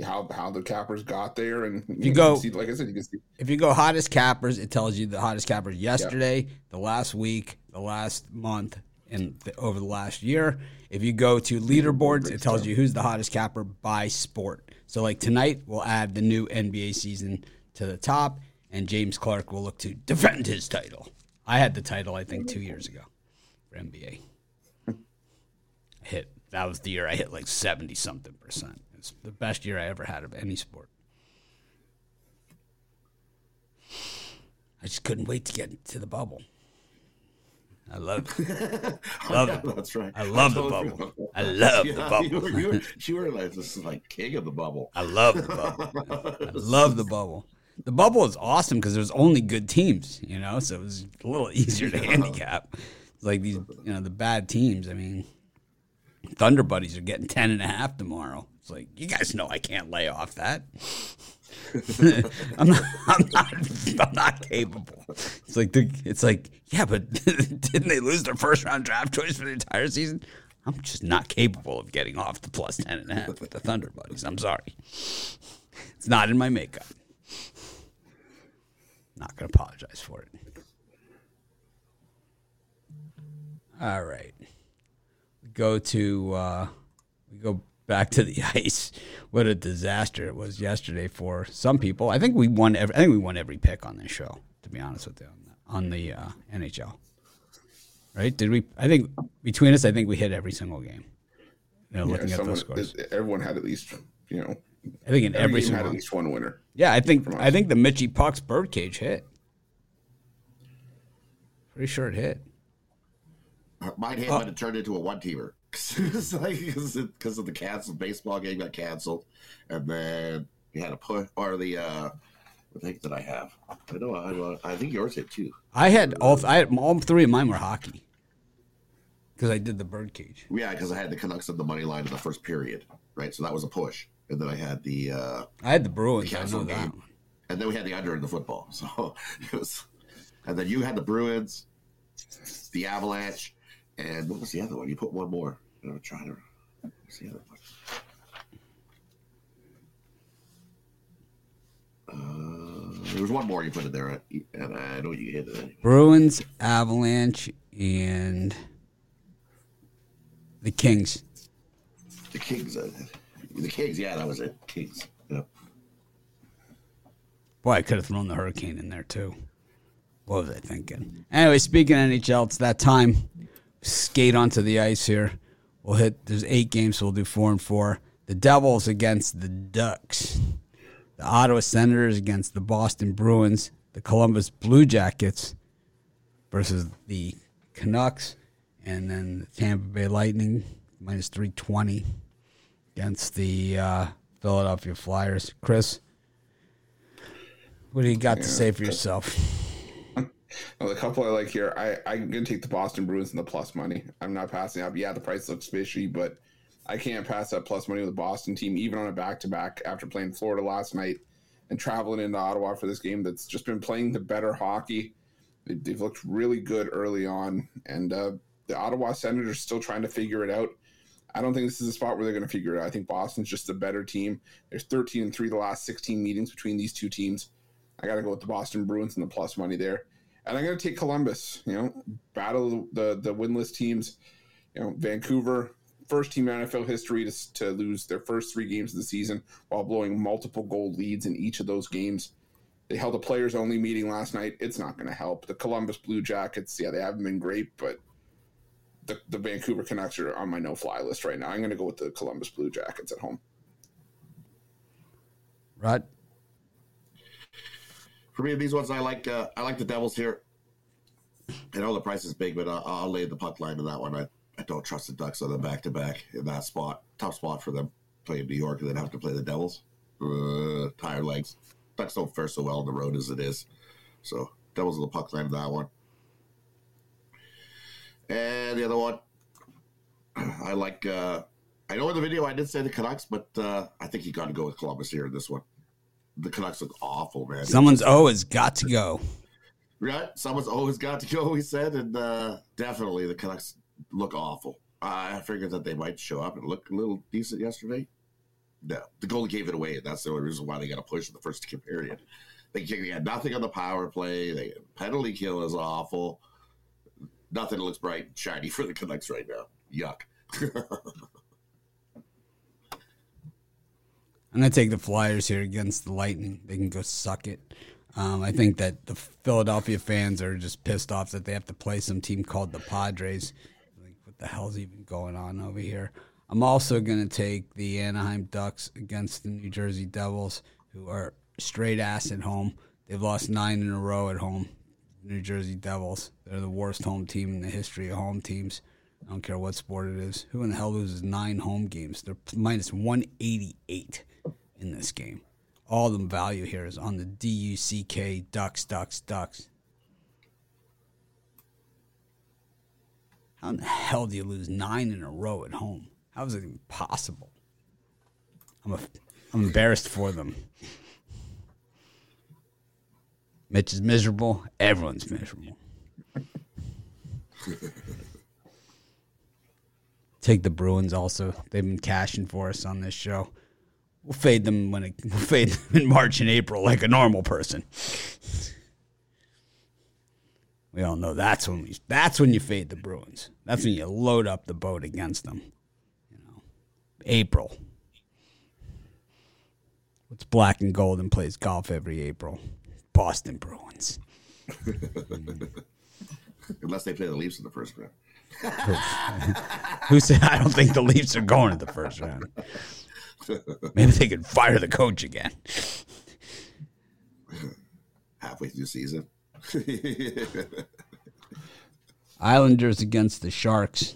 how how the cappers got there, and you,
you go-
can see, like I said, you can see
If you go hottest cappers, it tells you the hottest cappers yesterday, the last week, the last month, and the, over the last year. If you go to leaderboards, it tells you who's the hottest capper by sport. So, like tonight, we'll add the new NBA season to the top, and James Clark will look to defend his title. I had the title, I think, two years ago for NBA. I hit that was the year I hit like seventy something percent. The best year I ever had of any sport. I just couldn't wait to get to the bubble. I love, love
Yeah,
it.
that's right.
I love the
told
bubble. I love the bubble.
You were, you, were, you were like this is like king of the bubble.
I love the bubble. I love the bubble. The bubble is awesome because there's only good teams, you know, so it was a little easier to handicap. It's like these, you know, the bad teams. I mean, Thunder Buddies are getting 10 and a half tomorrow. It's like, you guys know I can't lay off that. I'm not, I'm not, I'm not capable. It's like, the, it's like, yeah, but didn't they lose their first round draft choice for the entire season? I'm just not capable of getting off the plus 10 and a half with the Thunder Buddies. I'm sorry. It's not in my makeup. Not going to apologize for it. All right. Go to uh, we go back to the ice. What a disaster it was yesterday for some people. I think we won. Every, I think we won every pick on this show. To be honest with you, on the, on the uh, NHL. Right? Did we? I think between us, I think we hit every single game. You know,
Yeah,
looking at those scores.
everyone had at least you know
I think in
every,
every
game had at least one winner.
Yeah, I think. I think the Mitchy Pucks birdcage hit. Pretty sure it hit.
Mine hit, but it turned into a one teamer. It's like because of the canceled baseball game got canceled, and then you had a push or the uh, what thing did I have? I know I, I think yours hit too.
I had all. I had all three of mine were hockey because I did the birdcage.
Yeah, because I had the Canucks on the money line in the first period, right? So that was a push, and then I had the uh,
I had the Bruins. I know that.
game, and then we had the under in the football. So it was, and then you had the Bruins, the Avalanche, and what was the other one? You put one more. I'm trying to. What's the other one? Uh, there was one more you put in there, and I know you hit it. Anyway.
Bruins, Avalanche, and the Kings.
The Kings, uh, the Kings, yeah, that was it. Kings. Yeah.
Boy, I could have thrown the Hurricane in there too. What was I thinking? Anyway, speaking of NHL, it's that time. Skate onto the ice here. We'll hit. There's eight games, so we'll do four and four. The Devils against the Ducks. The Ottawa Senators against the Boston Bruins. The Columbus Blue Jackets versus the Canucks, and then the Tampa Bay Lightning minus three twenty against the uh, Philadelphia Flyers. Chris, what do you got to say for yourself?
Well, the couple I like here, I, I'm going to take the Boston Bruins and the plus money. I'm not passing up. Yeah, the price looks fishy, but I can't pass up plus money with the Boston team, even on a back to back after playing Florida last night and traveling into Ottawa for this game that's just been playing the better hockey. They, they've looked really good early on, and uh, the Ottawa Senators still trying to figure it out. I don't think this is a spot where they're going to figure it out. I think Boston's just a better team. There's 13 and 3 the last 16 meetings between these two teams. I got to go with the Boston Bruins and the plus money there. And I'm going to take Columbus, you know, battle the, the winless teams. You know, Vancouver, first team in NFL history to, to lose their first three games of the season while blowing multiple goal leads in each of those games. They held a players only meeting last night. It's not going to help. The Columbus Blue Jackets, yeah, they haven't been great, but the, the Vancouver Canucks are on my no fly list right now. I'm going to go with the Columbus Blue Jackets at home.
Rod?
For me, these ones I like. Uh, I like the Devils here. I know the price is big, but I'll, I'll lay the puck line in that one. I, I don't trust the Ducks on the back to back in that spot. Tough spot for them playing New York and then have to play the Devils. Uh, tired legs. Ducks don't fare so well on the road as it is. So Devils on the puck line in that one. And the other one, I like. Uh, I know in the video I did say the Canucks, but uh, I think you got to go with Columbus here in this one. The Canucks look awful, man.
Someone's O has got to go.
Right? Someone's always got to go, he said, and uh, definitely the Canucks look awful. I figured that they might show up and look a little decent yesterday. No, the goalie gave it away, and that's the only reason why they got a push in the first period. They, they had nothing on the power play. They penalty kill is awful. Nothing looks bright and shiny for the Canucks right now. Yuck.
I'm going to take the Flyers here against the Lightning. They can go suck it. Um, I think that the Philadelphia fans are just pissed off that they have to play some team called the Padres. Like, what the hell's even going on over here? I'm also going to take the Anaheim Ducks against the New Jersey Devils, who are straight ass at home. They've lost nine in a row at home. New Jersey Devils. They're the worst home team in the history of home teams. I don't care what sport it is. Who in the hell loses nine home games? They're minus 188 in this game. All the value here is on the D U C K Ducks, Ducks, Ducks. How in the hell do you lose nine in a row at home? How is it even possible? I'm, a, I'm embarrassed for them. Mitch is miserable. Everyone's miserable. Take the Bruins also. They've been cashing for us on this show. We'll fade them when it, we'll fade them in March and April like a normal person. We all know that's when we that's when you fade the Bruins. That's when you load up the boat against them. You know, April. It's black and gold and plays golf every April. Boston Bruins.
Unless they play the Leafs in the first round.
Who said I don't think the Leafs are going to the first round? Maybe they could fire the coach again.
Halfway through season.
Islanders against the Sharks.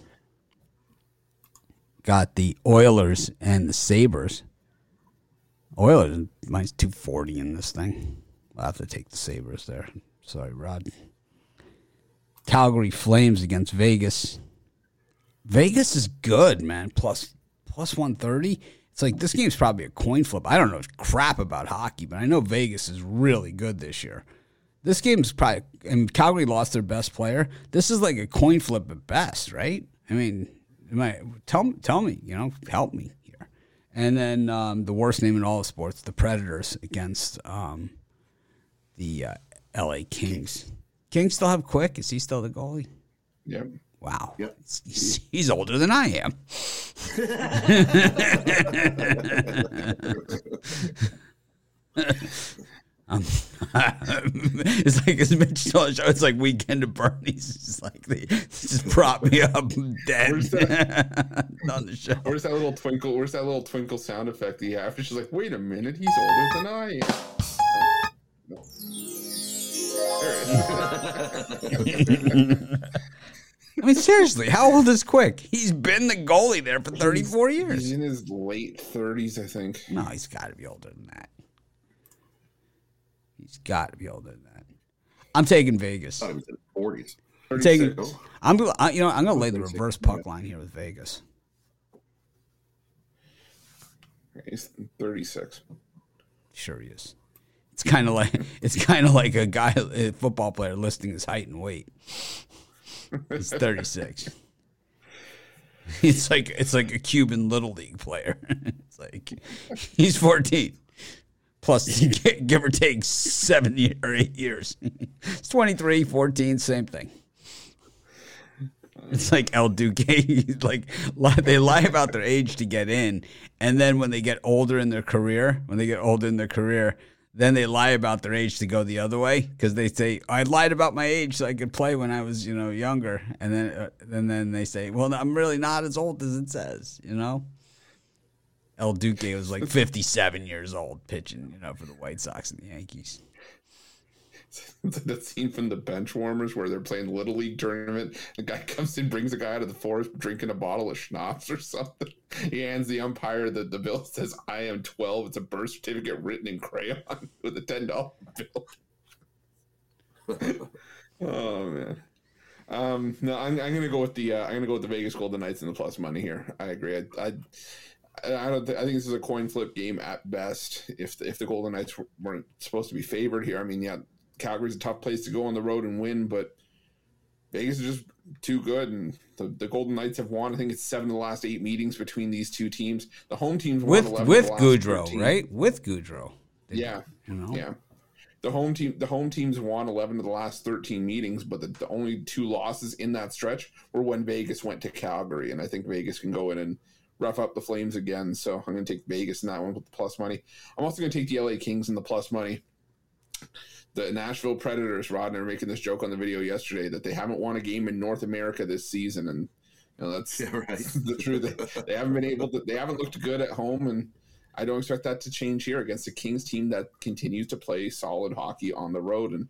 Got the Oilers and the Sabres. Oilers minus 240 in this thing. I'll have to take the Sabres there. Sorry, Rod. Calgary Flames against Vegas. Vegas is good, man. Plus plus 130. It's like this game's probably a coin flip. I don't know crap about hockey, but I know Vegas is really good this year. This game's probably and Calgary lost their best player. This is like a coin flip at best, right? I mean, I, tell tell me, you know, help me here. And then um, the worst name in all of sports, the Predators against um, the uh, L.A. Kings. Kings still have Quick. Is he still the goalie?
Yep.
Wow.
Yep.
He's, he's older than I am. Um, it's like as Mitch told show, it's like weekend at Bernie's. It's like they just prop me up dead
Where's
on the show.
Where's that little twinkle? Where's that little twinkle sound effect you have? She's like, wait a minute, he's older than I am. No. No. There it is.
I mean, seriously, how old is Quick? He's been the goalie there for 34
He's
years.
He's in his late 30s, I think.
No, he's got to be older than that. He's got to be older than that. I'm taking Vegas.
Oh, I thought it was in the 40s.
I'm taking.
Oh.
I'm. I, you know, I'm gonna lay the reverse puck line here with Vegas.
He's 36.
Sure he is. It's kind of like it's kind of like a guy, a football player, listing his height and weight. He's 36. It's like it's like a Cuban little league player. It's like he's 14. Plus, give or take seven year, or eight years. It's 23, 14, same thing. It's like El Duque. like they lie about their age to get in, and then when they get older in their career, when they get older in their career, then they lie about their age to go the other way because they say I lied about my age so I could play when I was you know younger, and then uh, and then they say, well, I'm really not as old as it says, you know. El Duque was like 57 years old pitching, you know, for the White Sox and the Yankees.
It's like that scene from the bench warmers where they're playing little league tournament. The guy comes in, brings a guy out of the forest drinking a bottle of schnapps or something. He hands the umpire the, the bill. Says, "I am 12." It's a birth certificate written in crayon with a ten dollar bill. oh man. Um, no, I'm, I'm gonna go with the uh, I'm gonna go with the Vegas Golden Knights and the plus money here. I agree. I, I I don't. Th- I think this is a coin flip game at best. If the, if the Golden Knights weren't supposed to be favored here, I mean, yeah, Calgary's a tough place to go on the road and win, but Vegas is just too good, and the, the Golden Knights have won. I think it's seven of the last eight meetings between these two teams. The home teams won
With
11
with Gaudreau,
13.
right? With Gaudreau. They-
Yeah,
You know?
yeah. The home team, the home teams won eleven of the last thirteen meetings, but the, the only two losses in that stretch were when Vegas went to Calgary, and I think Vegas can go in and rough up the Flames again. So I'm going to take Vegas in that one with the plus money. I'm also going to take the LA Kings in the plus money. The Nashville Predators, Rod and I were making this joke on the video yesterday that they haven't won a game in North America this season, and you know that's
Yeah, right.
the truth. They, they haven't been able to. They haven't looked good at home, and I don't expect that to change here against the Kings team that continues to play solid hockey on the road. And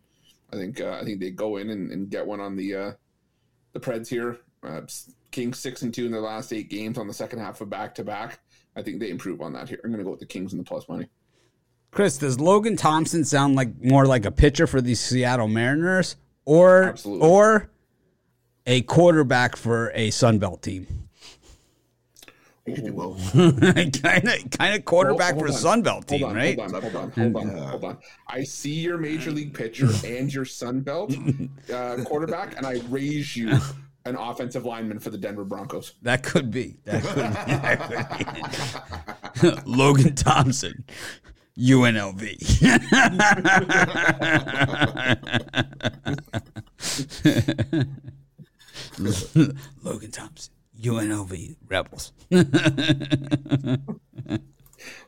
I think uh, I think they go in and, and get one on the uh, the Preds here. Uh, Kings six and two in their last eight games on the second half of back to back. I think they improve on that here. I'm going to go with the Kings and the plus money.
Chris, does Logan Thompson sound like more like a pitcher for the Seattle Mariners or
Absolutely.
or a quarterback for a Sunbelt team?
You could do both.
kind of kind of quarterback
Hold-
for a. Sunbelt team,
hold on,
right?
Hold on, hold on, hold on, hold on. I see your major league pitcher and your Sun Belt uh, quarterback, and I raise you an offensive lineman for the Denver Broncos.
That could be. That could be. That could be. Logan Thompson, UNLV. Logan Thompson, UNLV Rebels.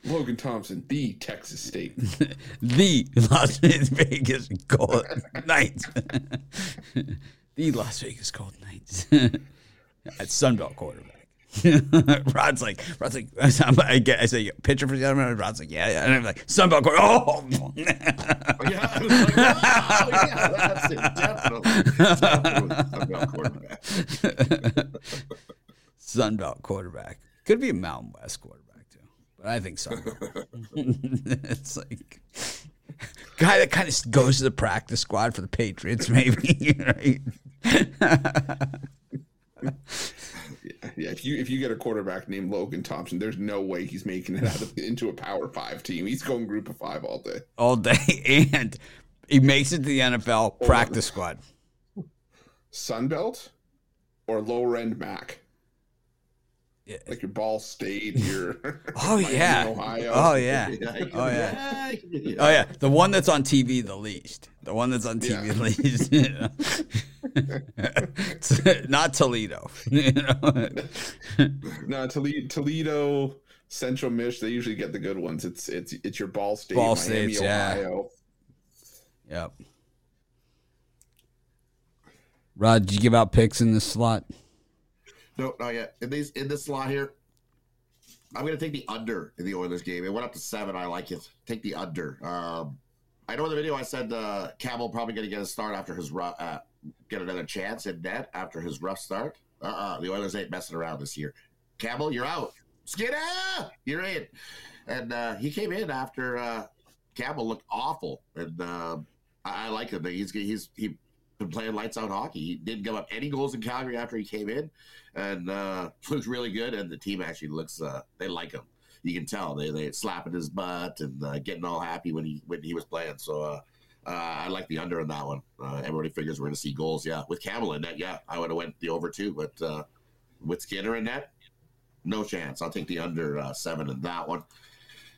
Logan Thompson, the Texas State.
the Las Vegas Golden Knights. the Las Vegas Golden Knights. At Sunbelt quarterback. Rod's like, Rod's like, I, get, I say, pitcher for the other Rod's like, yeah, yeah. And I'm like, Sunbelt quarterback. Oh, oh,
yeah, I was like, oh, yeah, that's it. Definitely. Definitely Sunbelt quarterback.
Sunbelt quarterback. Could be a Mountain West quarterback, too. But I think Sunbelt. it's like, guy that kind of goes to the practice squad for the Patriots, maybe, right?
Yeah, if you if you get a quarterback named Logan Thompson, there's no way he's making it out of, into a Power Five team. He's going Group of Five all day.
All day, and he makes it to the NFL practice squad.
Sunbelt or lower end Mac.
Yeah.
Like your Ball State, your
Oh yeah.
Ohio.
Oh yeah. Oh yeah. Oh yeah. The one that's on TV the least. The one that's on TV
Yeah.
the least. you know. It's Not Toledo. You know?
No, Toledo, Toledo, Central Mich, they usually get the good ones. It's it's it's your Ball State,
Ball
Miami,
States, yeah.
Ohio.
Yep. Rod, did you give out picks in this slot?
No, not yet. In these in this slot here, I'm going to take the under in the Oilers game. It went up to seven. I like it. Take the under. Um, I know in the video I said uh, Campbell probably going to get a start after his rough, uh, get another chance in net after his rough start. Uh, uh the Oilers ain't messing around this year. Campbell, you're out. Skinner, you're in. And uh, he came in after uh, Campbell looked awful, and um I, I like him. He's he's he been playing lights out hockey. He didn't give up any goals in Calgary after he came in, and uh, looks really good. And the team actually looks uh, they like him. You can tell they they slapping his butt and uh, getting all happy when he when he was playing. So. Uh, uh, I like the under on that one. Uh, everybody figures we're going to see goals. Yeah, with Campbell in net, yeah, I would have went the over too. But uh, with Skinner in net, no chance. I'll take the under uh, seven in that one.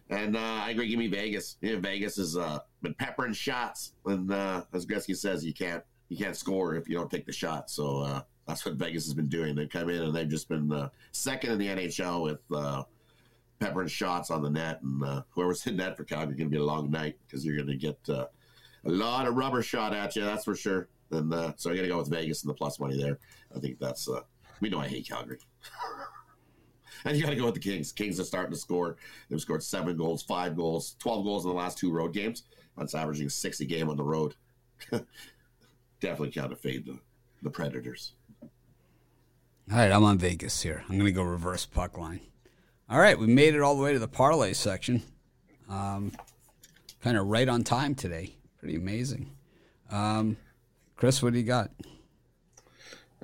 And uh, I agree. Give me Vegas. Yeah, Vegas has uh, been peppering shots, and uh, as Gretzky says, you can't you can't score if you don't take the shot. So uh, that's what Vegas has been doing. They come in and they've just been uh, second in the NHL with uh, peppering shots on the net, and uh, whoever's in net for Calgary going to be a long night because you're going to get uh, a lot of rubber shot at you. That's for sure. And uh, so I'm going to go with Vegas and the plus money there. I think that's uh, we know I hate Calgary. And you got to go with the Kings. Kings are starting to score. They've scored seven goals, five goals, 12 goals in the last two road games. That's averaging six a game on the road. Definitely count to fade the, the Predators.
All right, I'm on Vegas here. I'm going to go reverse puck line. All right, we made it all the way to the parlay section. Um, kind of right on time today. Pretty amazing. Um, Chris, what do you got?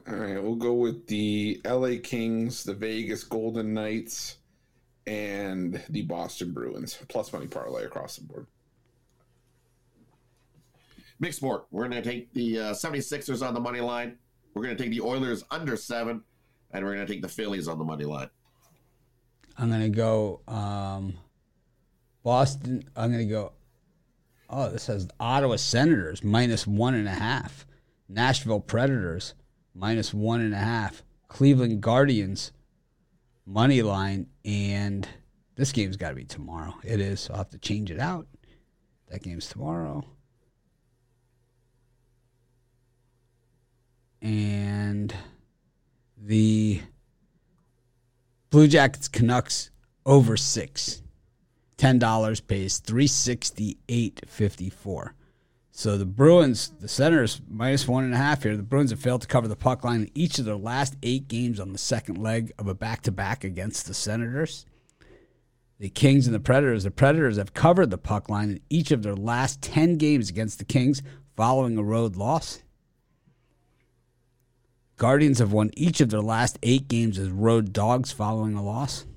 All right, we'll go with the LA Kings, the Vegas Golden Knights, and the Boston Bruins. Plus money parlay across the board.
Mixed sport. We're going to take the uh, 76ers on the money line. We're going to take the Oilers under seven. And we're going to take the Phillies on the money line.
I'm going to go um, Boston. I'm going to go. Oh, this has Ottawa Senators minus one and a half. Nashville Predators minus one and a half. Cleveland Guardians money line. And this game's got to be tomorrow. It is. So I'll have to change it out. That game's tomorrow. And the Blue Jackets Canucks over six. Ten dollars pays three sixty eight fifty four. So the Bruins, the Senators minus one and a half here. The Bruins have failed to cover the puck line in each of their last eight games on the second leg of a back to back against the Senators. The Kings and the Predators. The Predators have covered the puck line in each of their last ten games against the Kings following a road loss. Guardians have won each of their last eight games as road dogs following a loss.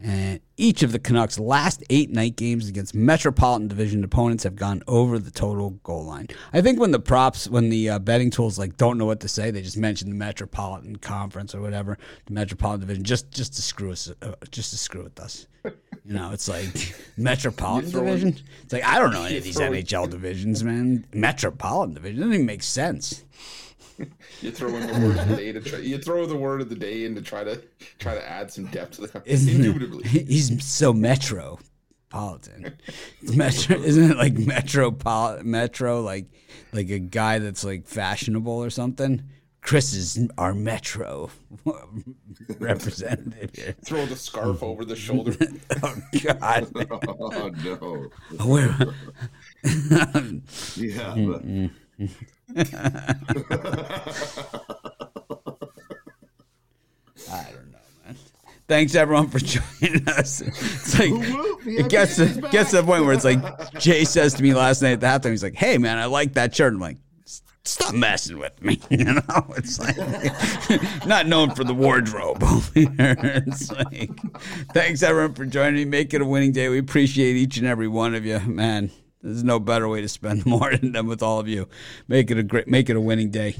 And each of the Canucks' last eight night games against Metropolitan Division opponents have gone over the total goal line. I think when the props, when the uh, betting tools like don't know what to say, they just mention the Metropolitan Conference or whatever, the Metropolitan Division, just just to screw us, uh, just to screw with us. You know, it's like Metropolitan Division. It's like I don't know any of these NHL divisions, man. Metropolitan Division doesn't even make sense.
You throw in the word of the day to try. You throw the word of the day in to try to try to add some depth to the.
Isn't it-
Indubitably,
he's so metropolitan. Metro, isn't it like metropolitan? Metro, like like a guy that's like fashionable or something. Chris is our metro representative here.
throw the scarf over the shoulder.
Oh God,
oh no.
where?
Yeah.
I don't know, man. Thanks everyone for joining us. It's like it gets to, gets to the point where it's like Jay says to me last night at the halftime, he's like, "Hey man, I like that shirt." I'm like, "Stop messing with me," you know. It's like not known for the wardrobe over here. It's like, thanks everyone for joining me. Make it a winning day. We appreciate each and every one of you, man. There's no better way to spend more than with all of you. Make it a great, make it a winning day.